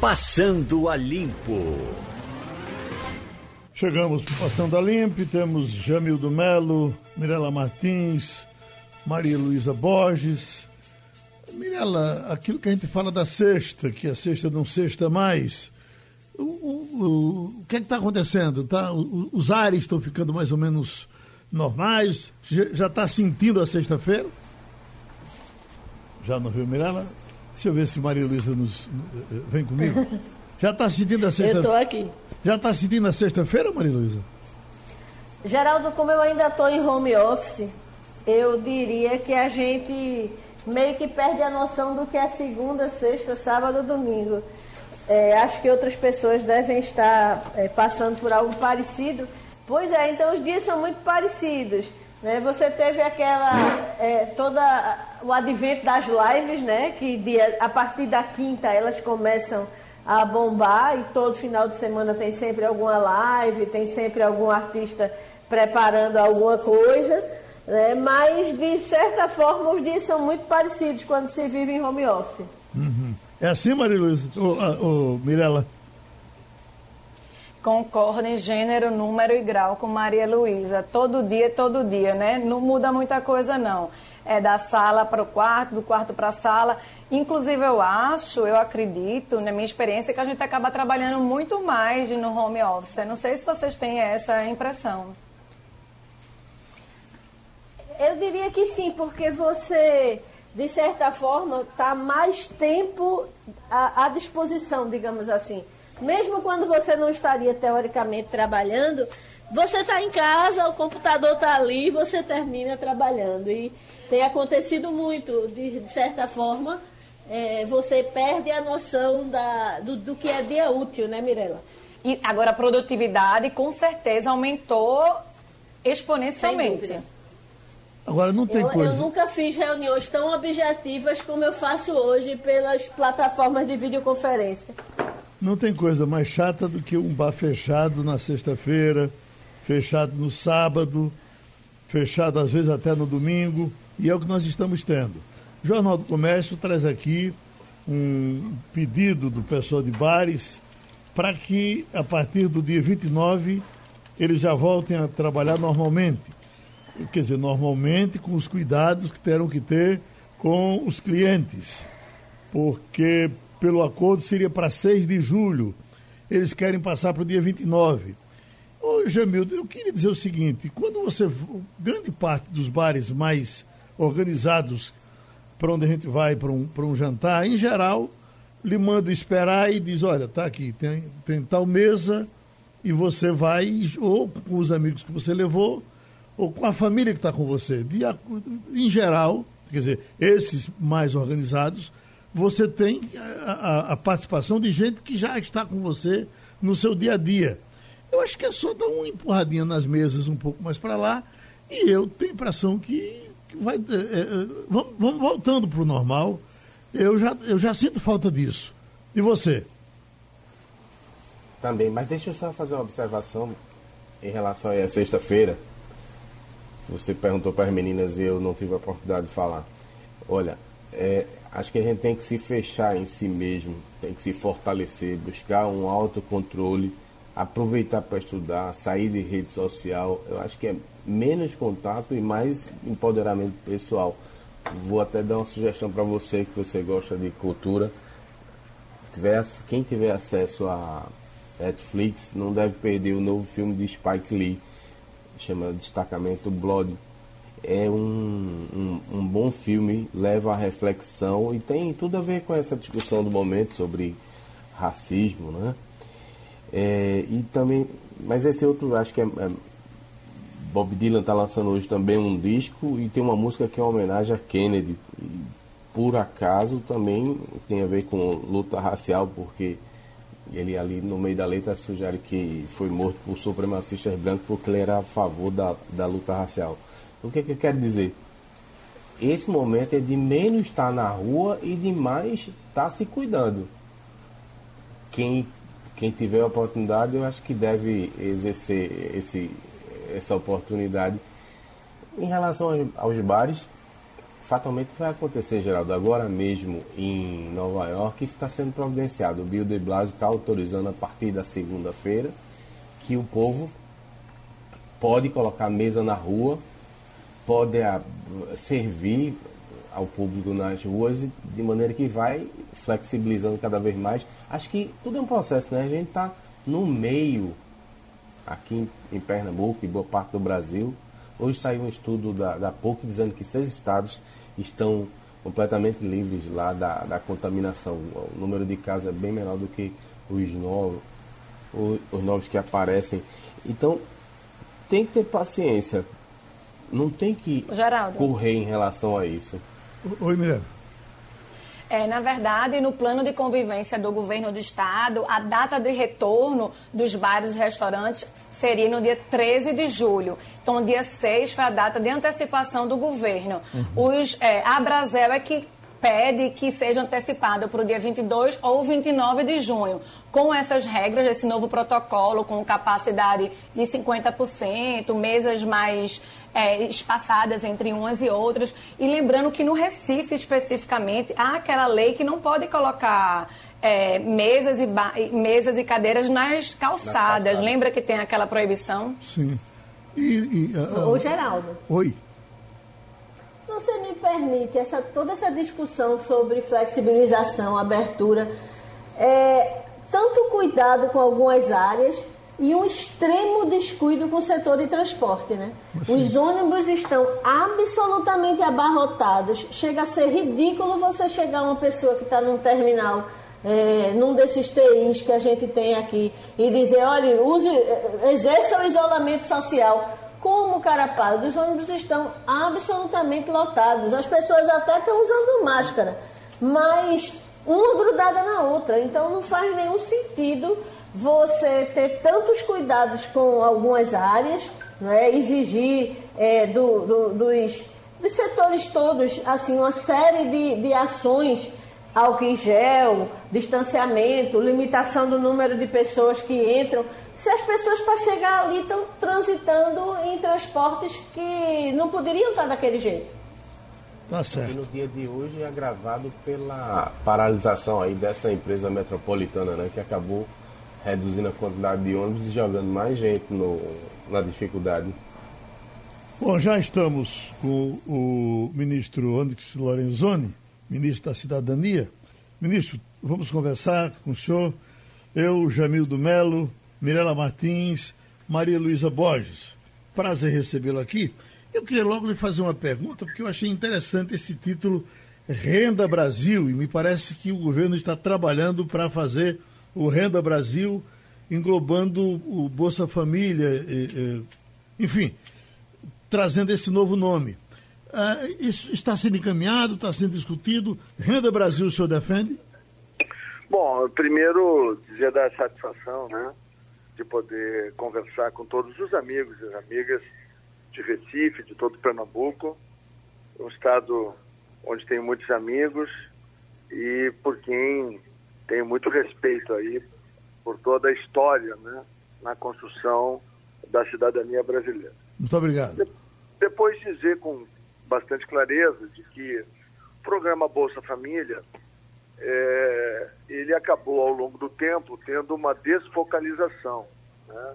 Passando a Limpo. Chegamos Passando a Limpo, temos Jamildo Melo, Mirela Martins, Maria Luísa Borges. Mirela, aquilo que a gente fala da sexta, que a sexta não sexta mais, o, o, o que é está acontecendo? Tá, os ares estão ficando mais ou menos normais? Já está sentindo a sexta-feira? Já não viu, Mirela? Deixa eu ver se Maria Luísa nos. Vem comigo. Já está sentindo a sexta-feira? Eu estou aqui. Já está sentindo a sexta-feira, Maria Luísa? Geraldo, como eu ainda estou em home office, eu diria que a gente meio que perde a noção do que é segunda, sexta, sábado, domingo. É, acho que outras pessoas devem estar é, passando por algo parecido. Pois é, então os dias são muito parecidos. Né? Você teve aquela. É, toda o advento das lives, né? Que dia, a partir da quinta elas começam a bombar e todo final de semana tem sempre alguma live, tem sempre algum artista preparando alguma coisa. Né? Mas, de certa forma, os dias são muito parecidos quando se vive em home office. Uhum. É assim, Maria Luísa? Ô, Mirella? Concordo em gênero, número e grau com Maria Luísa. Todo dia, todo dia, né? Não muda muita coisa, não. É da sala para o quarto, do quarto para a sala. Inclusive, eu acho, eu acredito, na minha experiência, que a gente acaba trabalhando muito mais no home office. não sei se vocês têm essa impressão. Eu diria que sim, porque você, de certa forma, está mais tempo à, à disposição, digamos assim mesmo quando você não estaria teoricamente trabalhando, você está em casa, o computador está ali, você termina trabalhando. E tem acontecido muito, de, de certa forma, é, você perde a noção da, do, do, que é dia útil, né, Mirella? E agora a produtividade com certeza aumentou exponencialmente. Agora não tem eu, coisa. Eu nunca fiz reuniões tão objetivas como eu faço hoje pelas plataformas de videoconferência. Não tem coisa mais chata do que um bar fechado na sexta-feira, fechado no sábado, fechado às vezes até no domingo, e é o que nós estamos tendo. O Jornal do Comércio traz aqui um pedido do pessoal de bares para que a partir do dia 29 eles já voltem a trabalhar normalmente. Quer dizer, normalmente com os cuidados que terão que ter com os clientes. Porque pelo acordo seria para 6 de julho. Eles querem passar para o dia 29. Ô, Jamildo, eu queria dizer o seguinte: quando você. Grande parte dos bares mais organizados para onde a gente vai para um, um jantar, em geral, lhe manda esperar e diz: olha, tá aqui, tem, tem tal mesa e você vai, ou com os amigos que você levou, ou com a família que está com você. De, em geral, quer dizer, esses mais organizados você tem a, a, a, participação de gente que já está com você no seu dia a dia. Eu acho que é só dar uma empurradinha nas mesas um pouco mais para lá e eu tenho impressão que, que vai. É, é, vamos, vamos, voltando para o normal. Eu já, eu já sinto falta disso. E você? Também, mas deixa eu só fazer uma observação em relação a sexta-feira. Você perguntou para as meninas e eu não tive a oportunidade de falar. Olha, é, acho que a gente tem que se fechar em si mesmo, tem que se fortalecer, buscar um autocontrole, aproveitar para estudar, sair de rede social. Eu acho que é menos contato e mais empoderamento pessoal. Vou até dar uma sugestão para você que você gosta de cultura. quem tiver acesso a Netflix não deve perder o novo filme de Spike Lee, chama Destacamento Blood é um, um, um, bom filme, leva à reflexão e tem tudo a ver com essa discussão do momento sobre racismo, né? É, e também, mas esse outro, acho que é, é Bob Dylan está lançando hoje também um disco e tem uma música que é uma homenagem a Kennedy. E, por acaso também tem a ver com luta racial, porque ele ali no meio da letra sugere que foi morto por supremacistas brancos porque ele era a favor da, da luta racial. O que, que eu quero dizer? Esse momento é de menos estar na rua e de mais estar se cuidando. Quem, quem tiver a oportunidade, eu acho que deve exercer esse, essa oportunidade. Em relação aos bares, fatalmente vai acontecer, Geraldo. Agora mesmo em Nova York está sendo providenciado. O Bill de Blasio está autorizando a partir da segunda-feira que o povo pode colocar mesa na rua, pode a, ah, servir ao público nas ruas de maneira que vai flexibilizando cada vez mais. Acho que tudo é um processo, né? A gente está no meio, aqui em, em Pernambuco e boa parte do Brasil. Hoje saiu um estudo da, da PUC dizendo que seis estados estão completamente livres lá da, da contaminação. O número de casos é bem menor do que os novos, os, os novos que aparecem. Então, tem que ter paciência. Não tem que Geraldo. correr em relação a isso. Oi, Mirella. É, na verdade, no plano de convivência do governo do estado, a data de retorno dos bares e restaurantes seria no dia 13 de julho. Então, dia 6 foi a data de antecipação do governo. Uhum. Os, é, a Brasel é que pede que seja antecipado para o dia 22 ou 29 de junho. Com essas regras, esse novo protocolo, com capacidade de 50%, mesas mais é, espaçadas entre umas e outras. E lembrando que no Recife, especificamente, há aquela lei que não pode colocar é, mesas, e mesas e cadeiras nas calçadas. calçada. Lembra que tem aquela proibição? Sim. E, e, uh, Ô, Geraldo. Oi. Você me permite essa, toda essa discussão sobre flexibilização, abertura. É, tanto cuidado com algumas áreas e um extremo descuido com o setor de transporte, né? Os ônibus estão absolutamente abarrotados. Chega a ser ridículo você chegar uma pessoa que está num terminal, é, num desses TIs que a gente tem aqui, e dizer, olha, use, exerça o isolamento social. Como Carapado, os ônibus estão absolutamente lotados. As pessoas até estão usando máscara, mas uma grudada na outra. Então não faz nenhum sentido você ter tantos cuidados com algumas áreas, né? exigir é, do, do, dos, dos setores todos assim uma série de, de ações álcool em gel, distanciamento, limitação do número de pessoas que entram. Se as pessoas para chegar ali estão transitando em transportes que não poderiam estar daquele jeito. Tá certo. E no dia de hoje é agravado pela paralisação aí dessa empresa metropolitana, né, que acabou reduzindo a quantidade de ônibus e jogando mais gente no, na dificuldade. Bom, já estamos com o ministro Onyx Lorenzoni, ministro da Cidadania. Ministro, vamos conversar com o senhor. Eu, Jamildo Melo, Mirela Martins, Maria Luísa Borges. Prazer recebê-lo aqui. Eu queria logo lhe fazer uma pergunta, porque eu achei interessante esse título Renda Brasil, e me parece que o governo está trabalhando para fazer o Renda Brasil, englobando o Bolsa Família, enfim, trazendo esse novo nome. Ah, isso está sendo encaminhado, está sendo discutido. Renda Brasil, o senhor defende? Bom, primeiro dizer da satisfação, né, de poder conversar com todos os amigos e amigas de Recife, de todo Pernambuco, um estado onde tenho muitos amigos e por quem tenho muito respeito aí por toda a história, né, na construção da cidadania brasileira. Muito obrigado. De, depois dizer com bastante clareza de que o programa Bolsa Família é, ele acabou ao longo do tempo tendo uma desfocalização, né?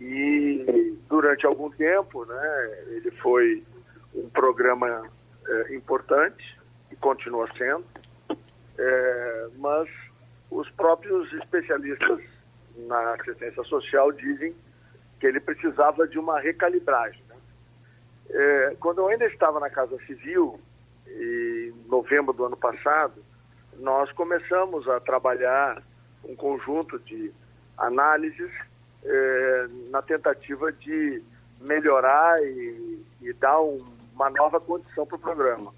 E durante algum tempo, né, ele foi um programa é, importante e continua sendo, é, mas os próprios especialistas na assistência social dizem que ele precisava de uma recalibragem. Né? É, quando eu ainda estava na Casa Civil, em novembro do ano passado, nós começamos a trabalhar um conjunto de análises é, na tentativa de melhorar e, e dar um, uma nova condição para o programa.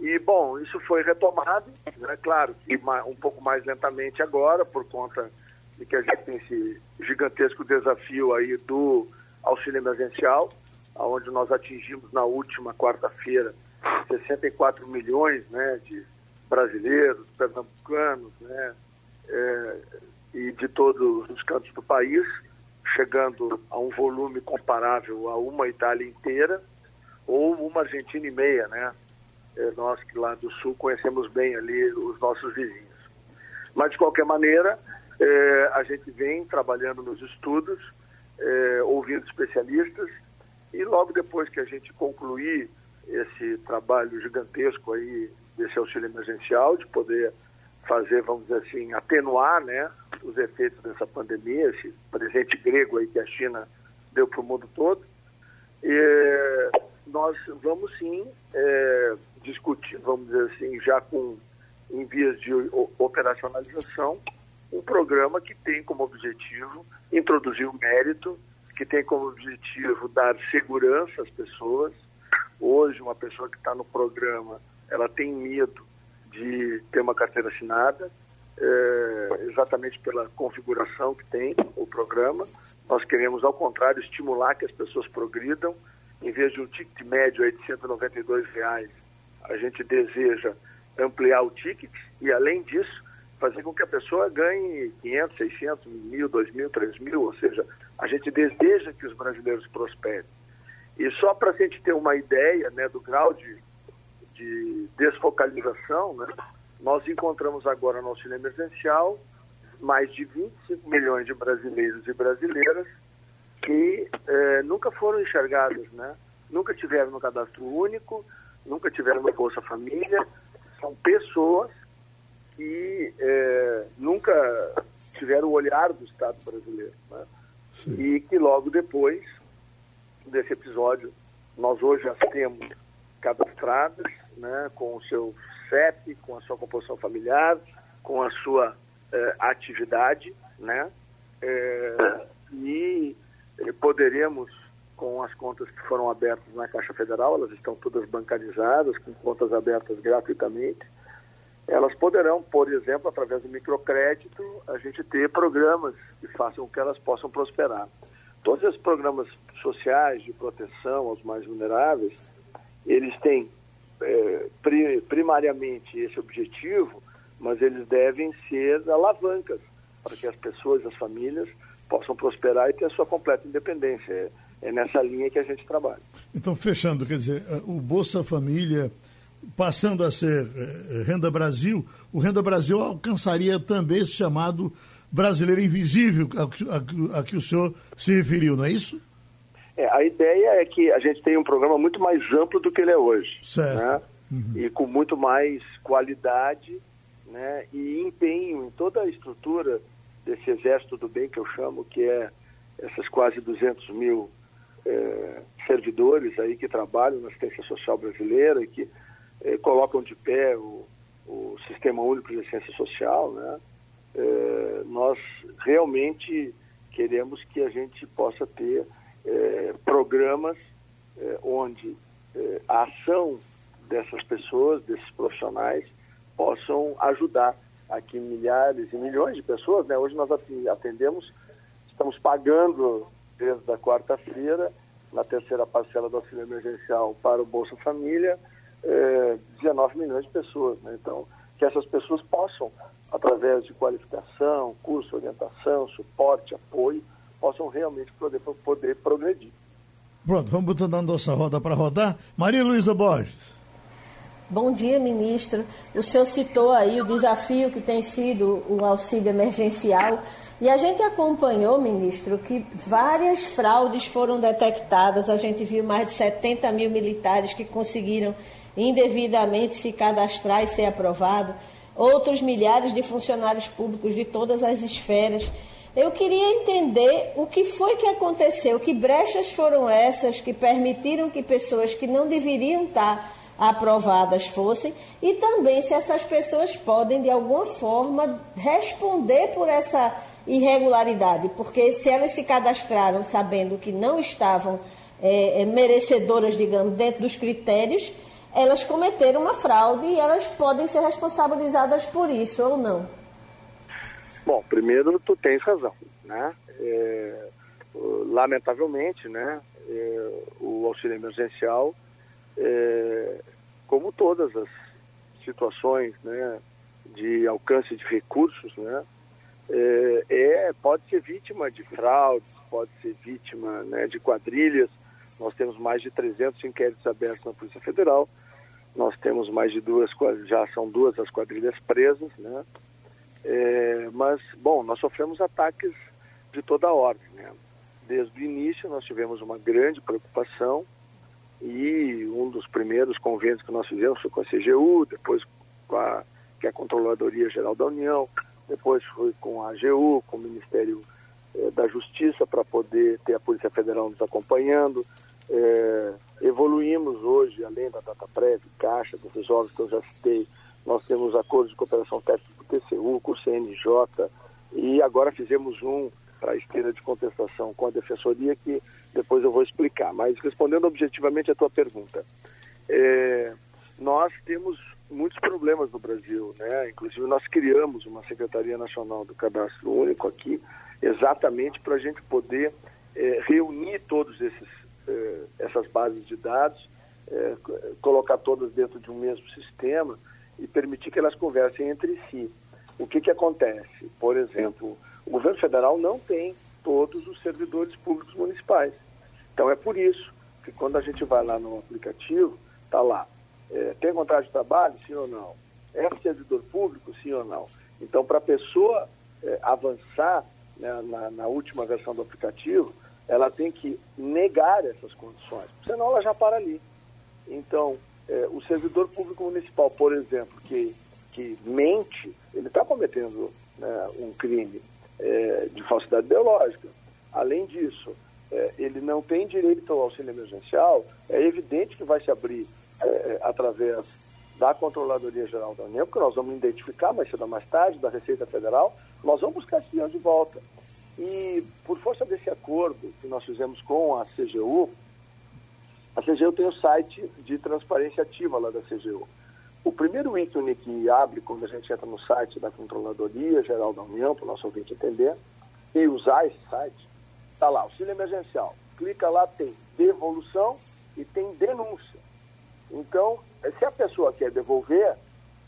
E, bom, isso foi retomado, né? claro que um pouco mais lentamente agora, por conta de que a gente tem esse gigantesco desafio aí do auxílio emergencial, onde nós atingimos na última quarta-feira 64 milhões né, de brasileiros, pernambucanos, né, é, e de todos os cantos do país, chegando a um volume comparável a uma Itália inteira ou uma Argentina e meia, né? É, nós que lá do Sul conhecemos bem ali os nossos vizinhos. Mas, de qualquer maneira, é, a gente vem trabalhando nos estudos, é, ouvindo especialistas, e logo depois que a gente concluir esse trabalho gigantesco aí desse auxílio emergencial, de poder fazer, vamos dizer assim, atenuar né, os efeitos dessa pandemia, esse presente grego aí que a China deu para o mundo todo, e, nós vamos sim discutir, vamos dizer assim, já com em vias de operacionalização, um programa que tem como objetivo introduzir o mérito, que tem como objetivo dar segurança às pessoas. Hoje, uma pessoa que está no programa, ela tem medo de ter uma carteira assinada, é, exatamente pela configuração que tem o programa. Nós queremos, ao contrário, estimular que as pessoas progridam. Em vez de um ticket médio aí de 192 reais, a gente deseja ampliar o ticket e, além disso, fazer com que a pessoa ganhe 500, 600, mil, 2 mil, 3 mil, ou seja, a gente deseja que os brasileiros prosperem. E só para a gente ter uma ideia né, do grau de, de desfocalização, né, nós encontramos agora no auxílio emergencial mais de 25 milhões de brasileiros e brasileiras que eh, nunca foram enxergados, né? nunca tiveram no cadastro único, nunca tiveram no Bolsa Família. São pessoas que eh, nunca tiveram o olhar do Estado brasileiro. Né? E que logo depois desse episódio, nós hoje as temos cadastradas, né, com o seu CEP, com a sua composição familiar, com a sua eh, atividade, né? Eh, e eh, poderemos, com as contas que foram abertas na Caixa Federal, elas estão todas bancarizadas, com contas abertas gratuitamente, elas poderão, por exemplo, através do microcrédito, a gente ter programas que façam com que elas possam prosperar. Todos esses programas sociais de proteção aos mais vulneráveis, eles têm é, primariamente esse objetivo, mas eles devem ser alavancas para que as pessoas, as famílias, possam prosperar e ter a sua completa independência. É, nessa linha que a gente trabalha. Então, fechando, quer dizer, o Bolsa Família passando a ser é, Renda Brasil, o Renda Brasil alcançaria também esse chamado brasileiro invisível a, que o senhor se referiu, não é isso? É, a ideia é que a gente tenha um programa muito mais amplo do que ele é hoje. Certo. Né? Uhum. E com muito mais qualidade né? e empenho em toda a estrutura desse exército do bem que eu chamo, que é essas quase 200 mil é, servidores aí que trabalham na assistência social brasileira e que é, colocam de pé o, o, Sistema Único de Assistência Social, né? É, nós realmente queremos que a gente possa ter é, programas é, onde é, a ação dessas pessoas, desses profissionais, possam ajudar aqui milhares e milhões de pessoas. Né? Hoje nós atendemos, estamos pagando desde a quarta-feira, na terceira parcela do auxílio emergencial para o Bolsa Família, 19 é, milhões de pessoas. Né? Então, que essas pessoas possam, através de qualificação, curso, orientação, suporte, apoio, possam realmente poder, poder progredir. Pronto, vamos botando a nossa roda para rodar. Maria Luísa Borges. Bom dia, ministro. O senhor citou aí o desafio que tem sido o auxílio emergencial. E a gente acompanhou, ministro, que várias fraudes foram detectadas. A gente viu mais de 70 mil militares que conseguiram indevidamente se cadastrar e ser aprovado. Outros milhares de funcionários públicos de todas as esferas. Eu queria entender o que foi que aconteceu, que brechas foram essas que permitiram que pessoas que não deveriam estar aprovadas fossem e também se essas pessoas podem de alguma forma responder por essa irregularidade, porque se elas se cadastraram sabendo que não estavam é, merecedoras, digamos, dentro dos critérios, elas cometeram uma fraude e elas podem ser responsabilizadas por isso ou não. Bom, primeiro tu tens razão, né? É, lamentavelmente, né? É, o auxílio emergencial, é, como todas as situações, né? De alcance de recursos, né? É, é, pode ser vítima de fraudes, pode ser vítima né, de quadrilhas. Nós temos mais de 300 inquéritos abertos na Polícia Federal. nós temos mais de duas, já são duas as quadrilhas presas, né? É, mas, bom, nós sofremos ataques de toda a ordem, né? Desde o início nós tivemos uma grande preocupação e um dos primeiros convênios que nós fizemos foi com a CGU, depois com a, que é a Controladoria Geral da União, depois foi com a AGU, com o Ministério eh, da Justiça, para poder ter a Polícia Federal nos acompanhando. Eh, evoluímos hoje, além da data prévia, Caixa, desses órgãos que eu já citei, nós temos acordos de cooperação técnica com o TCU, com o CNJ, e agora fizemos um para a esteira de contestação com a Defensoria, que depois eu vou explicar. Mas respondendo objetivamente a tua pergunta, é, nós temos muitos problemas no Brasil, né? Inclusive nós criamos uma Secretaria Nacional do Cadastro Único aqui, exatamente para a gente poder é, reunir todos esses é, essas bases de dados, é, colocar todas dentro de um mesmo sistema e permitir que elas conversem entre si. O que que acontece? Por exemplo, o governo federal não tem todos os servidores públicos municipais. Então é por isso que quando a gente vai lá no aplicativo, está lá é, tem contrato de trabalho, sim ou não? É servidor público, sim ou não? Então, para a pessoa é, avançar né, na, na, última versão do aplicativo, ela tem que negar essas condições, senão ela já para ali. Então, é, o servidor público municipal, por exemplo, que, que mente, ele está cometendo né, um crime é, de falsidade biológica. Além disso, é, ele não tem direito ao auxílio emergencial, é evidente que vai se abrir é, através da Controladoria Geral da União, que nós vamos identificar mais cedo ou mais tarde, da Receita Federal, nós vamos buscar esse dinheiro de volta. E por força desse acordo que nós fizemos com a CGU, a CGU tem o site de transparência ativa lá da CGU. O primeiro ícone que abre quando a gente entra no site da Controladoria Geral da União, para o nosso ouvinte entender, e usar esse site, está lá, auxílio emergencial. Clica lá, tem devolução e tem denúncia. Então, se a pessoa quer devolver,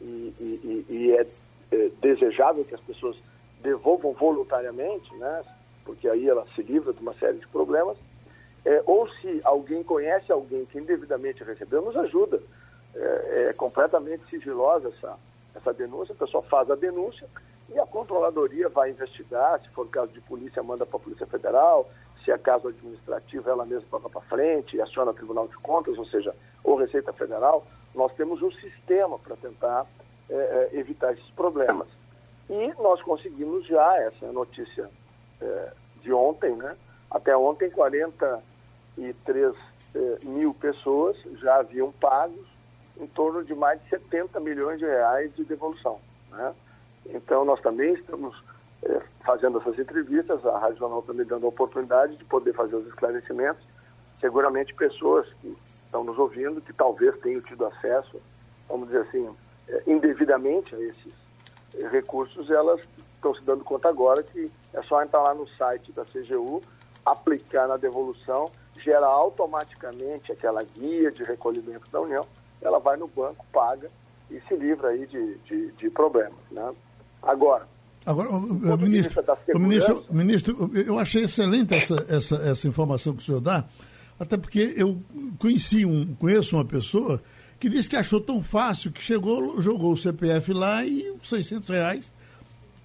e, e, e é, é, desejável que as pessoas devolvam voluntariamente, né, porque aí ela se livra de uma série de problemas, é, ou se alguém conhece alguém que indevidamente recebeu, nos ajuda. É, é completamente sigilosa essa, essa denúncia, a pessoa faz a denúncia e a controladoria vai investigar, se for caso de polícia, manda para a Polícia Federal, se é caso administrativo, ela mesma toca para frente, aciona o Tribunal de Contas, ou seja, ou Receita Federal, nós temos um sistema para tentar é, é, evitar esses problemas. E nós conseguimos já, essa é notícia é, de ontem, né? até ontem 43 é, mil pessoas já haviam pagos em torno de mais de 70 milhões de reais de devolução. Né? Então nós também estamos é, fazendo essas entrevistas, a Rádio Jornal está me dando a oportunidade de poder fazer os esclarecimentos. Seguramente pessoas que estão nos ouvindo, que talvez tenham tido acesso, vamos dizer assim, é, indevidamente a esses é, recursos, elas estão se dando conta agora que é só entrar lá no site da CGU, aplicar na devolução, gera automaticamente aquela guia de recolhimento da União, ela vai no banco, paga e se livra aí de, de, de problemas. Né? Agora, Agora, o, ministro, o ministro, ministro, eu achei excelente essa, essa, essa informação que o senhor dá, até porque eu conheci um, conheço uma pessoa que disse que achou tão fácil que chegou, jogou o CPF lá e os 600 reais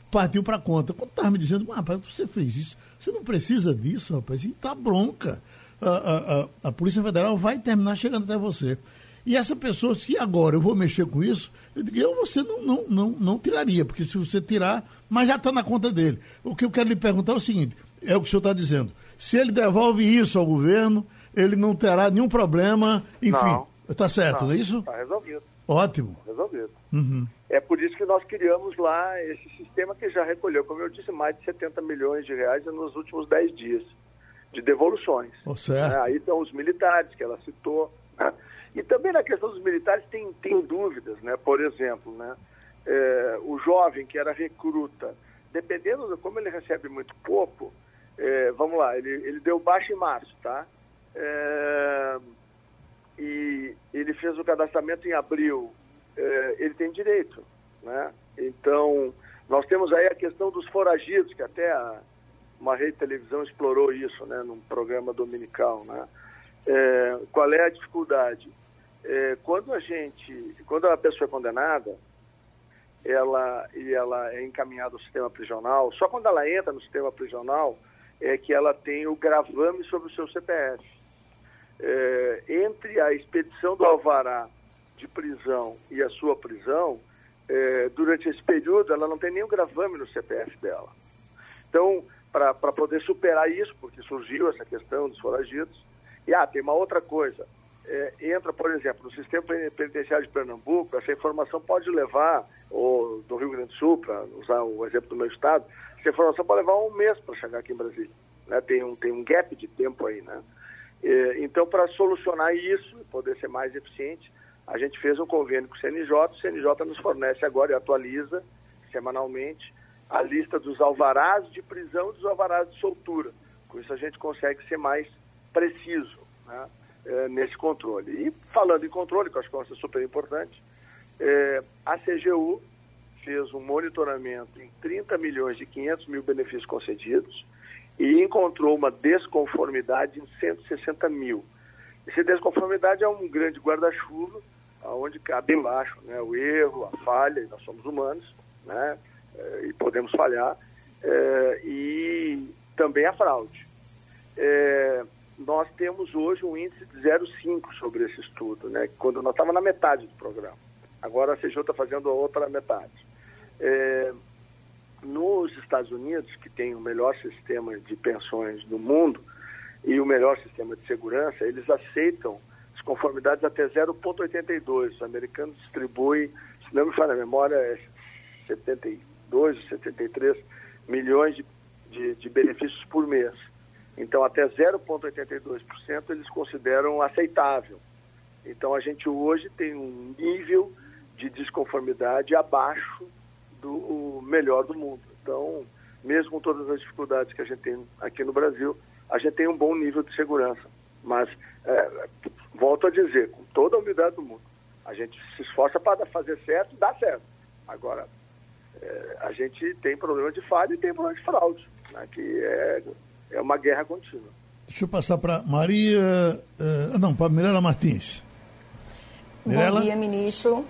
partiu para a conta. Quando estava me dizendo, ah, rapaz, você fez isso, você não precisa disso, rapaz, e tá bronca. A, a, a, a Polícia Federal vai terminar chegando até você. E essa pessoa disse que agora eu vou mexer com isso, eu digo, eu você não, não, não, não tiraria, porque se você tirar, mas já está na conta dele. O que eu quero lhe perguntar é o seguinte, é o que o senhor está dizendo. Se ele devolve isso ao governo, ele não terá nenhum problema, enfim. Está certo, não, é isso? Está resolvido. Ótimo. Resolvido. Uhum. É por isso que nós criamos lá esse sistema que já recolheu, como eu disse, mais de 70 milhões de reais nos últimos 10 dias de devoluções. Oh, certo. É, aí estão os militares que ela citou. Né? E também na questão dos militares tem, tem dúvidas, né? Por exemplo, né? É, o jovem que era recruta, dependendo de como ele recebe muito pouco, é, vamos lá, ele, ele deu baixo em março, tá? É, e ele fez o cadastramento em abril, é, ele tem direito, né? Então, nós temos aí a questão dos foragidos, que até a, uma rede de televisão explorou isso, né, num programa dominical, né? É, qual é a dificuldade? é, quando a gente, quando a pessoa é condenada, ela e ela é encaminhada ao sistema prisional, só quando ela entra no sistema prisional é que ela tem o gravame sobre o seu CPF. É, entre a expedição do alvará de prisão e a sua prisão, é, durante esse período ela não tem nenhum gravame no CPF dela. Então, para poder superar isso, porque surgiu essa questão dos foragidos, e ah, tem uma outra coisa, é, entra, por exemplo, no sistema penitenciário de Pernambuco, essa informação pode levar, ou do Rio Grande do Sul, para usar o exemplo do meu estado, essa informação pode levar um mês para chegar aqui em Brasília. Né? Tem, um, tem um gap de tempo aí, né? É, então, para solucionar isso, poder ser mais eficiente, a gente fez um convênio com o CNJ, o CNJ nos fornece agora e atualiza semanalmente a lista dos alvarás de prisão e dos alvarás de soltura. Com isso a gente consegue ser mais preciso. Né? é, nesse controle. E falando em controle, que eu acho que é super importante, é, a CGU fez um monitoramento em 30 milhões de 500 mil benefícios concedidos e encontrou uma desconformidade em 160 mil. Essa desconformidade é um grande guarda-chuva, onde cabe embaixo né, o erro, a falha, nós somos humanos, né, é, e podemos falhar, é, e também a fraude. É, nós temos hoje um índice de 0,5 sobre esse estudo, né? quando nós estávamos na metade do programa. Agora a CGU está fazendo a outra metade. É, nos Estados Unidos, que tem o melhor sistema de pensões do mundo e o melhor sistema de segurança, eles aceitam as conformidades até 0,82. Os americanos distribuem, se não me falha a memória, é 72, 73 milhões de, de, de benefícios por mês. Então, até 0,82% eles consideram aceitável. Então, a gente hoje tem um nível de desconformidade abaixo do melhor do mundo. Então, mesmo com todas as dificuldades que a gente tem aqui no Brasil, a gente tem um bom nível de segurança. Mas, é, volto a dizer, com toda a humildade do mundo, a gente se esforça para fazer certo, dá certo. Agora, é, a gente tem problema de falha e tem problema de fraude, né, que é é uma guerra contínua. Deixa eu passar para Maria. Uh, não, para Mirela Martins. Mirela? Bom dia, ministro.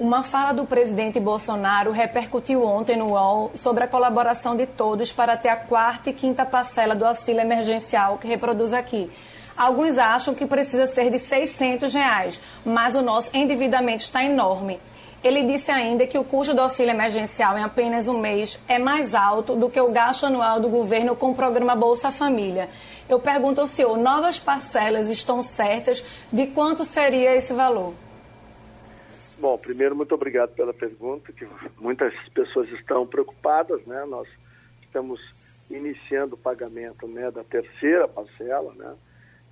Uma fala do presidente Bolsonaro repercutiu ontem no UOL sobre a colaboração de todos para ter a quarta e quinta parcela do auxílio emergencial que reproduz aqui. Alguns acham que precisa ser de 600 reais, mas o nosso endividamento está enorme. Ele disse ainda que o custo do auxílio emergencial em apenas um mês é mais alto do que o gasto anual do governo com o programa Bolsa Família. Eu pergunto ao senhor, novas parcelas estão certas? De quanto seria esse valor? Bom, primeiro, muito obrigado pela pergunta, que muitas pessoas estão preocupadas, né? Nós estamos iniciando o pagamento né, da terceira parcela, né?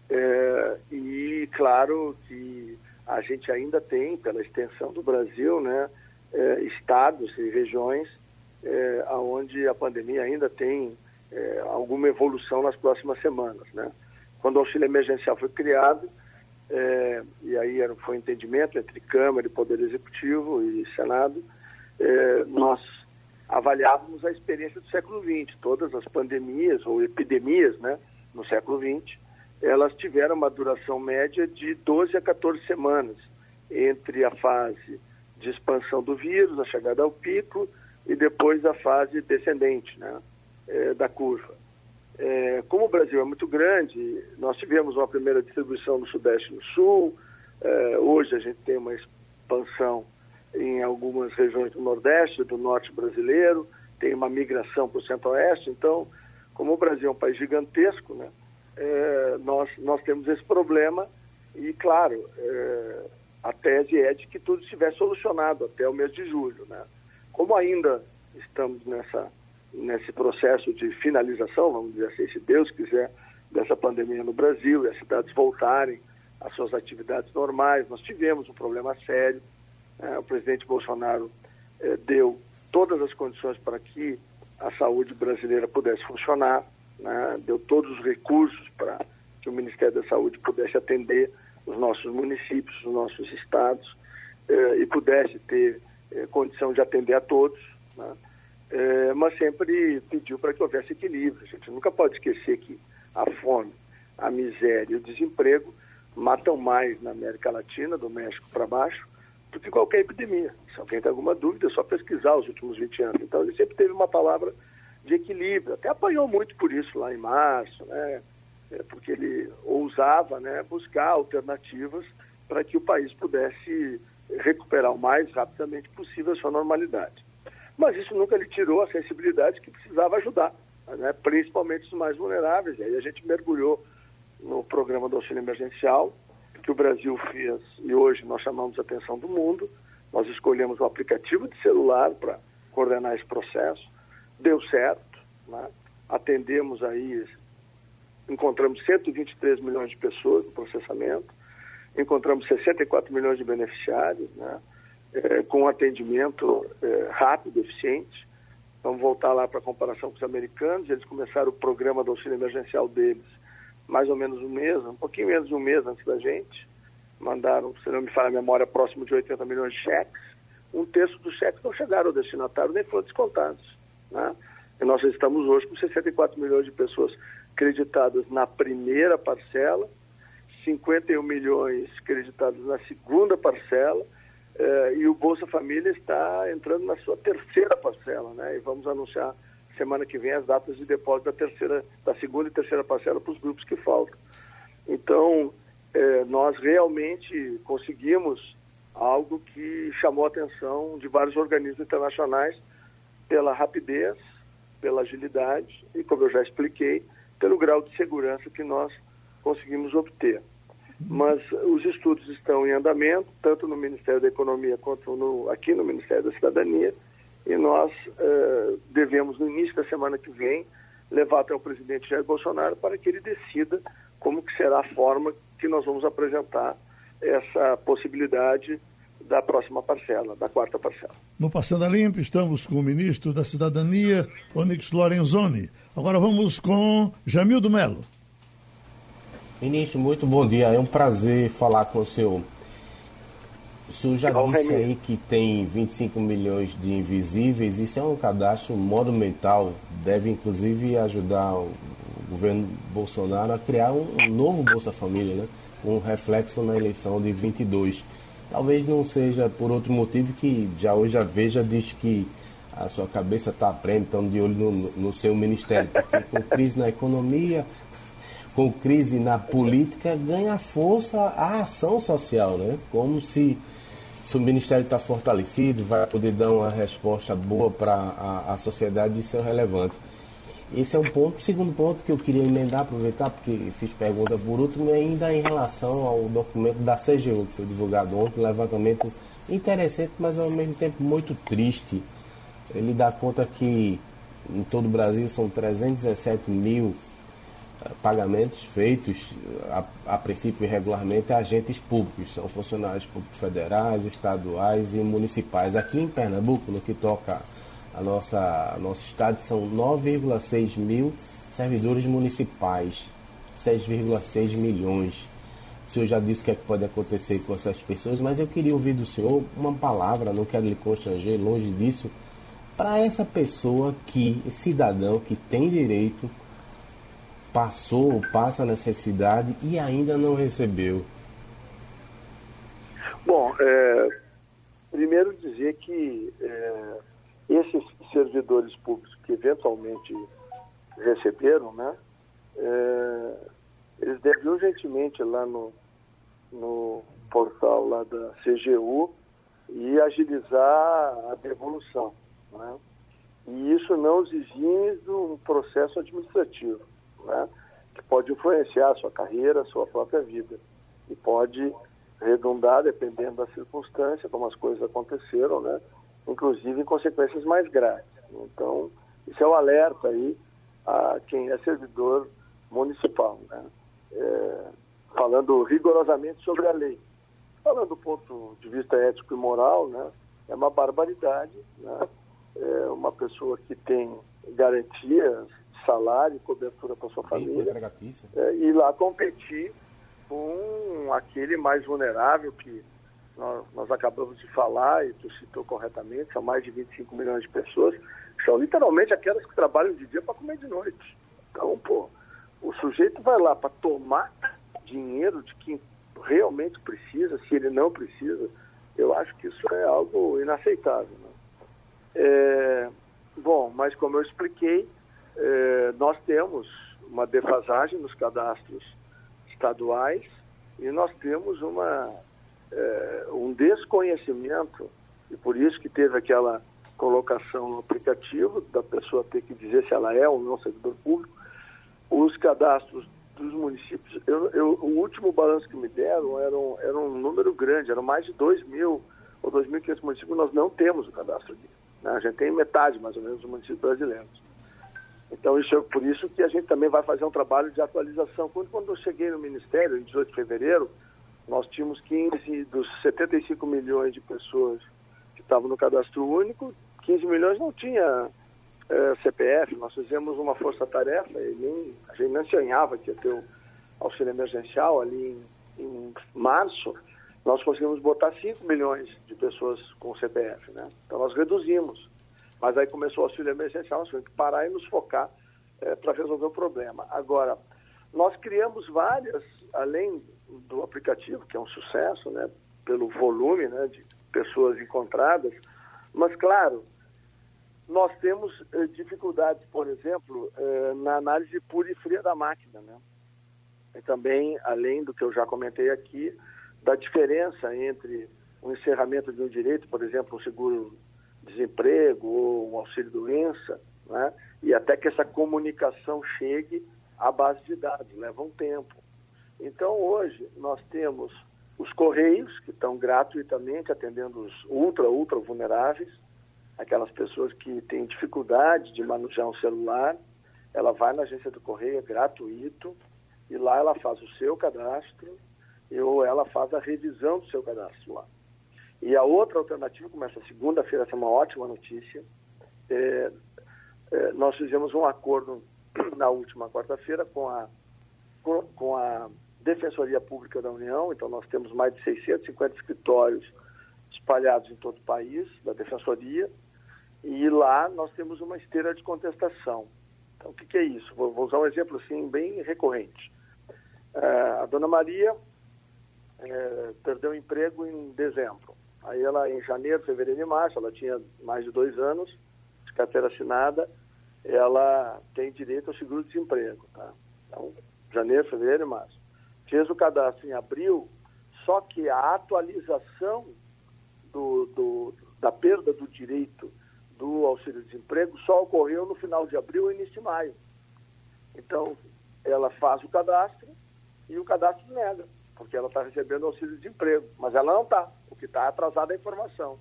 É, e claro que a gente ainda tem, pela extensão do Brasil, né, é, estados e regiões é, onde a pandemia ainda tem é, alguma evolução nas próximas semanas. Né? Quando o auxílio emergencial foi criado, é, e aí era, foi um entendimento entre Câmara e Poder Executivo e Senado, é, nós avaliávamos a experiência do século XX, todas as pandemias ou epidemias né, no século XX, elas tiveram uma duração média de 12 a 14 semanas entre a fase de expansão do vírus, a chegada ao pico, e depois a fase descendente né, é, da curva. É, como o Brasil é muito grande, nós tivemos uma primeira distribuição no Sudeste e no Sul, é, hoje a gente tem uma expansão em algumas regiões do Nordeste, do Norte brasileiro, tem uma migração para o Centro-Oeste, então, como o Brasil é um país gigantesco, né, é, nós, nós temos esse problema e, claro, é, a tese é de que tudo estiver solucionado até o mês de julho. Né? Como ainda estamos nessa, nesse processo de finalização, vamos dizer assim, se Deus quiser, dessa pandemia no Brasil e as cidades voltarem às suas atividades normais, nós tivemos um problema sério. Né? O presidente Bolsonaro é, deu todas as condições para que a saúde brasileira pudesse funcionar né, deu todos os recursos para que o Ministério da Saúde pudesse atender os nossos municípios, os nossos estados, eh, e pudesse ter eh, condição de atender a todos, né, eh, mas sempre pediu para que houvesse equilíbrio. A gente nunca pode esquecer que a fome, a miséria e o desemprego matam mais na América Latina, do México para baixo, do que qualquer epidemia. Se alguém tem alguma dúvida, é só pesquisar os últimos 20 anos. Então, ele sempre teve uma palavra de equilíbrio. Até apanhou muito por isso lá em março, né? É, porque ele ousava né, buscar alternativas para que o país pudesse recuperar o mais rapidamente possível a sua normalidade. Mas isso nunca lhe tirou a sensibilidade que precisava ajudar, né, principalmente os mais vulneráveis. E aí a gente mergulhou no programa do auxílio emergencial, que o Brasil fez e hoje nós chamamos a atenção do mundo. Nós escolhemos um aplicativo de celular para coordenar esse processo. Deu certo, né? atendemos aí, encontramos 123 milhões de pessoas no processamento, encontramos 64 milhões de beneficiários, né? É, com atendimento é, rápido, eficiente. Vamos voltar lá para a comparação com os americanos. Eles começaram o programa do auxílio emergencial deles mais ou menos um mês, um pouquinho menos de um mês antes da gente. Mandaram, se não me falha a memória, próximo de 80 milhões de cheques. Um terço dos cheques não chegaram ao destinatário, nem foram descontados. Né? E nós estamos hoje com 64 milhões de pessoas creditadas na primeira parcela, 51 milhões creditados na segunda parcela, eh, e o Bolsa Família está entrando na sua terceira parcela, né? E vamos anunciar semana que vem as datas de depósito da terceira, da segunda e terceira parcela para os grupos que faltam. Então, é, nós realmente conseguimos algo que chamou a atenção de vários organismos internacionais pela rapidez, pela agilidade e, como eu já expliquei, pelo grau de segurança que nós conseguimos obter. Mas os estudos estão em andamento, tanto no Ministério da Economia quanto no, aqui no Ministério da Cidadania, e nós uh, devemos, no início da semana que vem, levar até o presidente Jair Bolsonaro para que ele decida como que será a forma que nós vamos apresentar essa possibilidade da próxima parcela, da quarta parcela. No Passando a Limpo, estamos com o ministro da Cidadania, Onyx Lorenzoni. Agora vamos com Jamildo Melo. Ministro, muito bom dia. É um prazer falar com o senhor. O senhor já disse aí que tem 25 milhões de invisíveis, isso é um cadastro monumental, deve inclusive ajudar o governo Bolsonaro a criar um novo Bolsa Família, né? um reflexo na eleição de 22. Talvez não seja por outro motivo que já hoje a Veja diz que a sua cabeça está prêmio, estão de olho no, no seu ministério, porque com crise na economia, com crise na política, ganha força a ação social, né? Como se se o Ministério está fortalecido, vai poder dar uma resposta boa para a, a, sociedade, isso é relevante. Esse é um ponto. Segundo ponto que eu queria emendar, aproveitar, porque fiz pergunta por último, é ainda em relação ao documento da CGU, que foi divulgado ontem, um levantamento interessante, mas ao mesmo tempo muito triste. Ele dá conta que em todo o Brasil são 317 mil pagamentos feitos a, a princípio irregularmente a agentes públicos, são funcionários públicos federais, estaduais e municipais. Aqui em Pernambuco, no que toca a nossa nosso estado, são 9,6 mil servidores municipais, 6,6 milhões. O senhor já disse o que, é que pode acontecer com essas pessoas, mas eu queria ouvir do senhor uma palavra, não quero lhe constranger, longe disso, para essa pessoa que, cidadão que tem direito passou, passa necessidade e ainda não recebeu? Bom, é, primeiro dizer que é, esses servidores públicos que eventualmente receberam, né, é, eles devem urgentemente lá no, no portal lá da CGU e agilizar a devolução. Né? E isso não exime do processo administrativo né? que pode influenciar a sua carreira, a sua própria vida. E pode redundar, dependendo da circunstância, como as coisas aconteceram, né? inclusive em consequências mais graves. Então, isso é o um alerta aí a quem é servidor municipal, né? É, falando rigorosamente sobre a lei. Falando do ponto de vista ético e moral, né? é uma barbaridade, né? é uma pessoa que tem garantias salário, cobertura para sua família, é, e lá competir com aquele mais vulnerável que nós, nós, acabamos de falar, e tu citou corretamente, são mais de 25 milhões de pessoas, são literalmente aquelas que trabalham de dia para comer de noite. Então, pô, o sujeito vai lá para tomar dinheiro de quem realmente precisa, se ele não precisa, eu acho que isso é algo inaceitável. Né? É, bom, mas como eu expliquei, é, nós temos uma defasagem nos cadastros estaduais e nós temos uma, é, um desconhecimento, e por isso que teve aquela colocação no aplicativo, da pessoa ter que dizer se ela é ou não servidor público, os cadastros dos municípios, eu, eu, o último balanço que me deram era um, era um número grande, eram mais de 2 mil ou 2.500 municípios, nós não temos o cadastro aqui. Né? A gente tem metade, mais ou menos, dos municípios brasileiros. Então, isso é por isso que a gente também vai fazer um trabalho de atualização. Quando, quando eu cheguei no Ministério, em 18 de fevereiro, nós tínhamos 15 dos 75 milhões de pessoas que estavam no cadastro único, 15 milhões não tinha é, CPF. Nós fizemos uma força-tarefa e nem, a gente nem sonhava que ia ter o auxílio emergencial ali em, em março. Nós conseguimos botar 5 milhões de pessoas com CPF, né? Então nós reduzimos. Mas aí começou o auxílio emergencial, nós tivemos que parar e nos focar é, para resolver o problema. Agora, nós criamos várias, além do aplicativo, que é um sucesso, né, pelo volume né, de pessoas encontradas, mas, claro, nós temos eh, dificuldades, por exemplo, eh, na análise pura e fria da máquina. Né? E também, além do que eu já comentei aqui, da diferença entre o encerramento de um direito, por exemplo, um seguro desemprego ou um auxílio doença, né? e até que essa comunicação chegue à base de dados, leva um tempo. Então, hoje, nós temos os Correios, que estão gratuitamente atendendo os ultra, ultra vulneráveis, aquelas pessoas que têm dificuldade de manusear um celular, ela vai na agência do Correio, é gratuito, e lá ela faz o seu cadastro, ou ela faz a revisão do seu cadastro lá. E a outra alternativa começa segunda-feira, essa é uma ótima notícia. É, é, nós fizemos um acordo na última quarta-feira com a, com, com, a Defensoria Pública da União, então nós temos mais de 650 escritórios espalhados em todo o país, da Defensoria, e lá nós temos uma esteira de contestação. Então, o que, que é isso? Vou, vou, usar um exemplo assim, bem recorrente. É, a dona Maria é, perdeu o emprego em dezembro. Aí ela, em janeiro, fevereiro e março, ela tinha mais de dois anos de carteira assinada, ela tem direito ao seguro-desemprego. Tá? Então, janeiro, fevereiro e março. Fez o cadastro em abril, só que a atualização do, do, da perda do direito do auxílio-desemprego só ocorreu no final de abril e início de maio. Então, ela faz o cadastro e o cadastro nega, porque ela está recebendo auxílio-desemprego, mas ela não está que está atrasada a informação.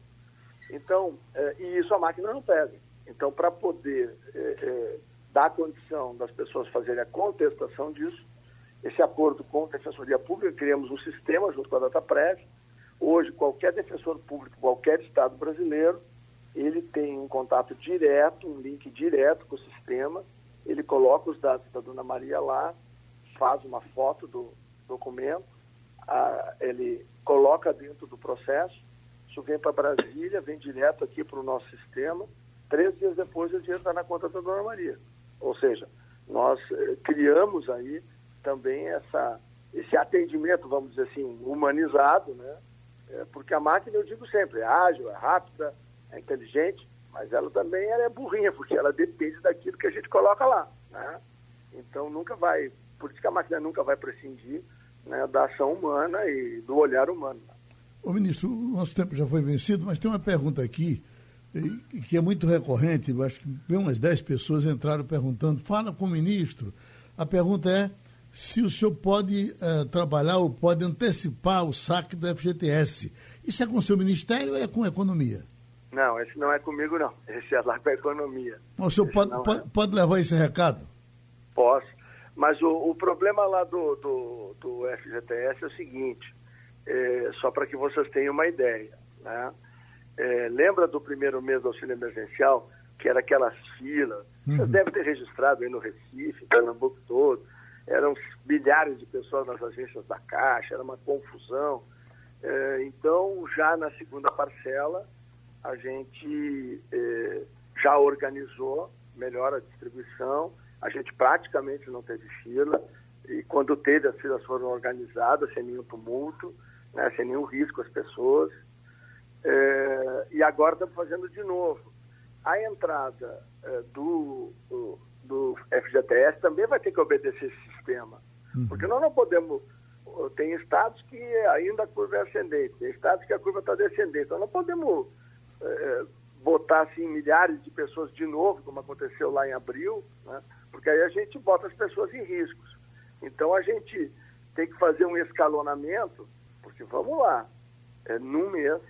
Então, é, e isso a máquina não pega. Então, para poder é, é, dar condição das pessoas fazerem a contestação disso, esse acordo com a Defensoria Pública, criamos um sistema junto com a DataPrev. Hoje, qualquer defensor público, qualquer Estado brasileiro, ele tem um contato direto, um link direto com o sistema, ele coloca os dados da Dona Maria lá, faz uma foto do documento, a, ele coloca dentro do processo, isso vem para Brasília, vem direto aqui para o nosso sistema, três dias depois o dinheiro está na conta da Dona Maria. Ou seja, nós eh, criamos aí também essa, esse atendimento, vamos dizer assim, humanizado, né? É, porque a máquina, eu digo sempre, é ágil, é rápida, é inteligente, mas ela também ela é burrinha, porque ela depende daquilo que a gente coloca lá. Né? Então nunca vai, por isso que a máquina nunca vai prescindir né, da ação humana e do olhar humano. Ô ministro, o nosso tempo já foi vencido, mas tem uma pergunta aqui que é muito recorrente, acho que bem umas 10 pessoas entraram perguntando, fala com o ministro. A pergunta é se o senhor pode uh, trabalhar ou pode antecipar o saque do FGTS. Isso é com o seu ministério ou é com a economia? Não, esse não é comigo não. Esse é lá com a economia. Mas o senhor pode, pode, é. pode levar esse recado? Posso. Mas o, o problema lá do, do, do, FGTS é o seguinte, é, só para que vocês tenham uma ideia. Né? É, lembra do primeiro mês do auxílio emergencial, que era aquelas filas? Uhum. Vocês devem ter registrado aí no Recife, em Pernambuco todo. Eram milhares de pessoas nas agências da Caixa, era uma confusão. É, então, já na segunda parcela, a gente é, já organizou melhor a distribuição, a gente praticamente não teve fila. e quando teve, as filas foram organizadas sem nenhum tumulto, né, sem nenhum risco às pessoas. É, e agora estamos fazendo de novo. A entrada é, do, do, do, FGTS também vai ter que obedecer esse sistema. Uhum. Porque nós não podemos. Tem estados que ainda a curva é ascendente, tem estados que a curva está descendente. Nós não podemos é, botar assim, milhares de pessoas de novo, como aconteceu lá em abril, né? Porque aí a gente bota as pessoas em riscos. Então a gente tem que fazer um escalonamento, porque vamos lá, é, num mês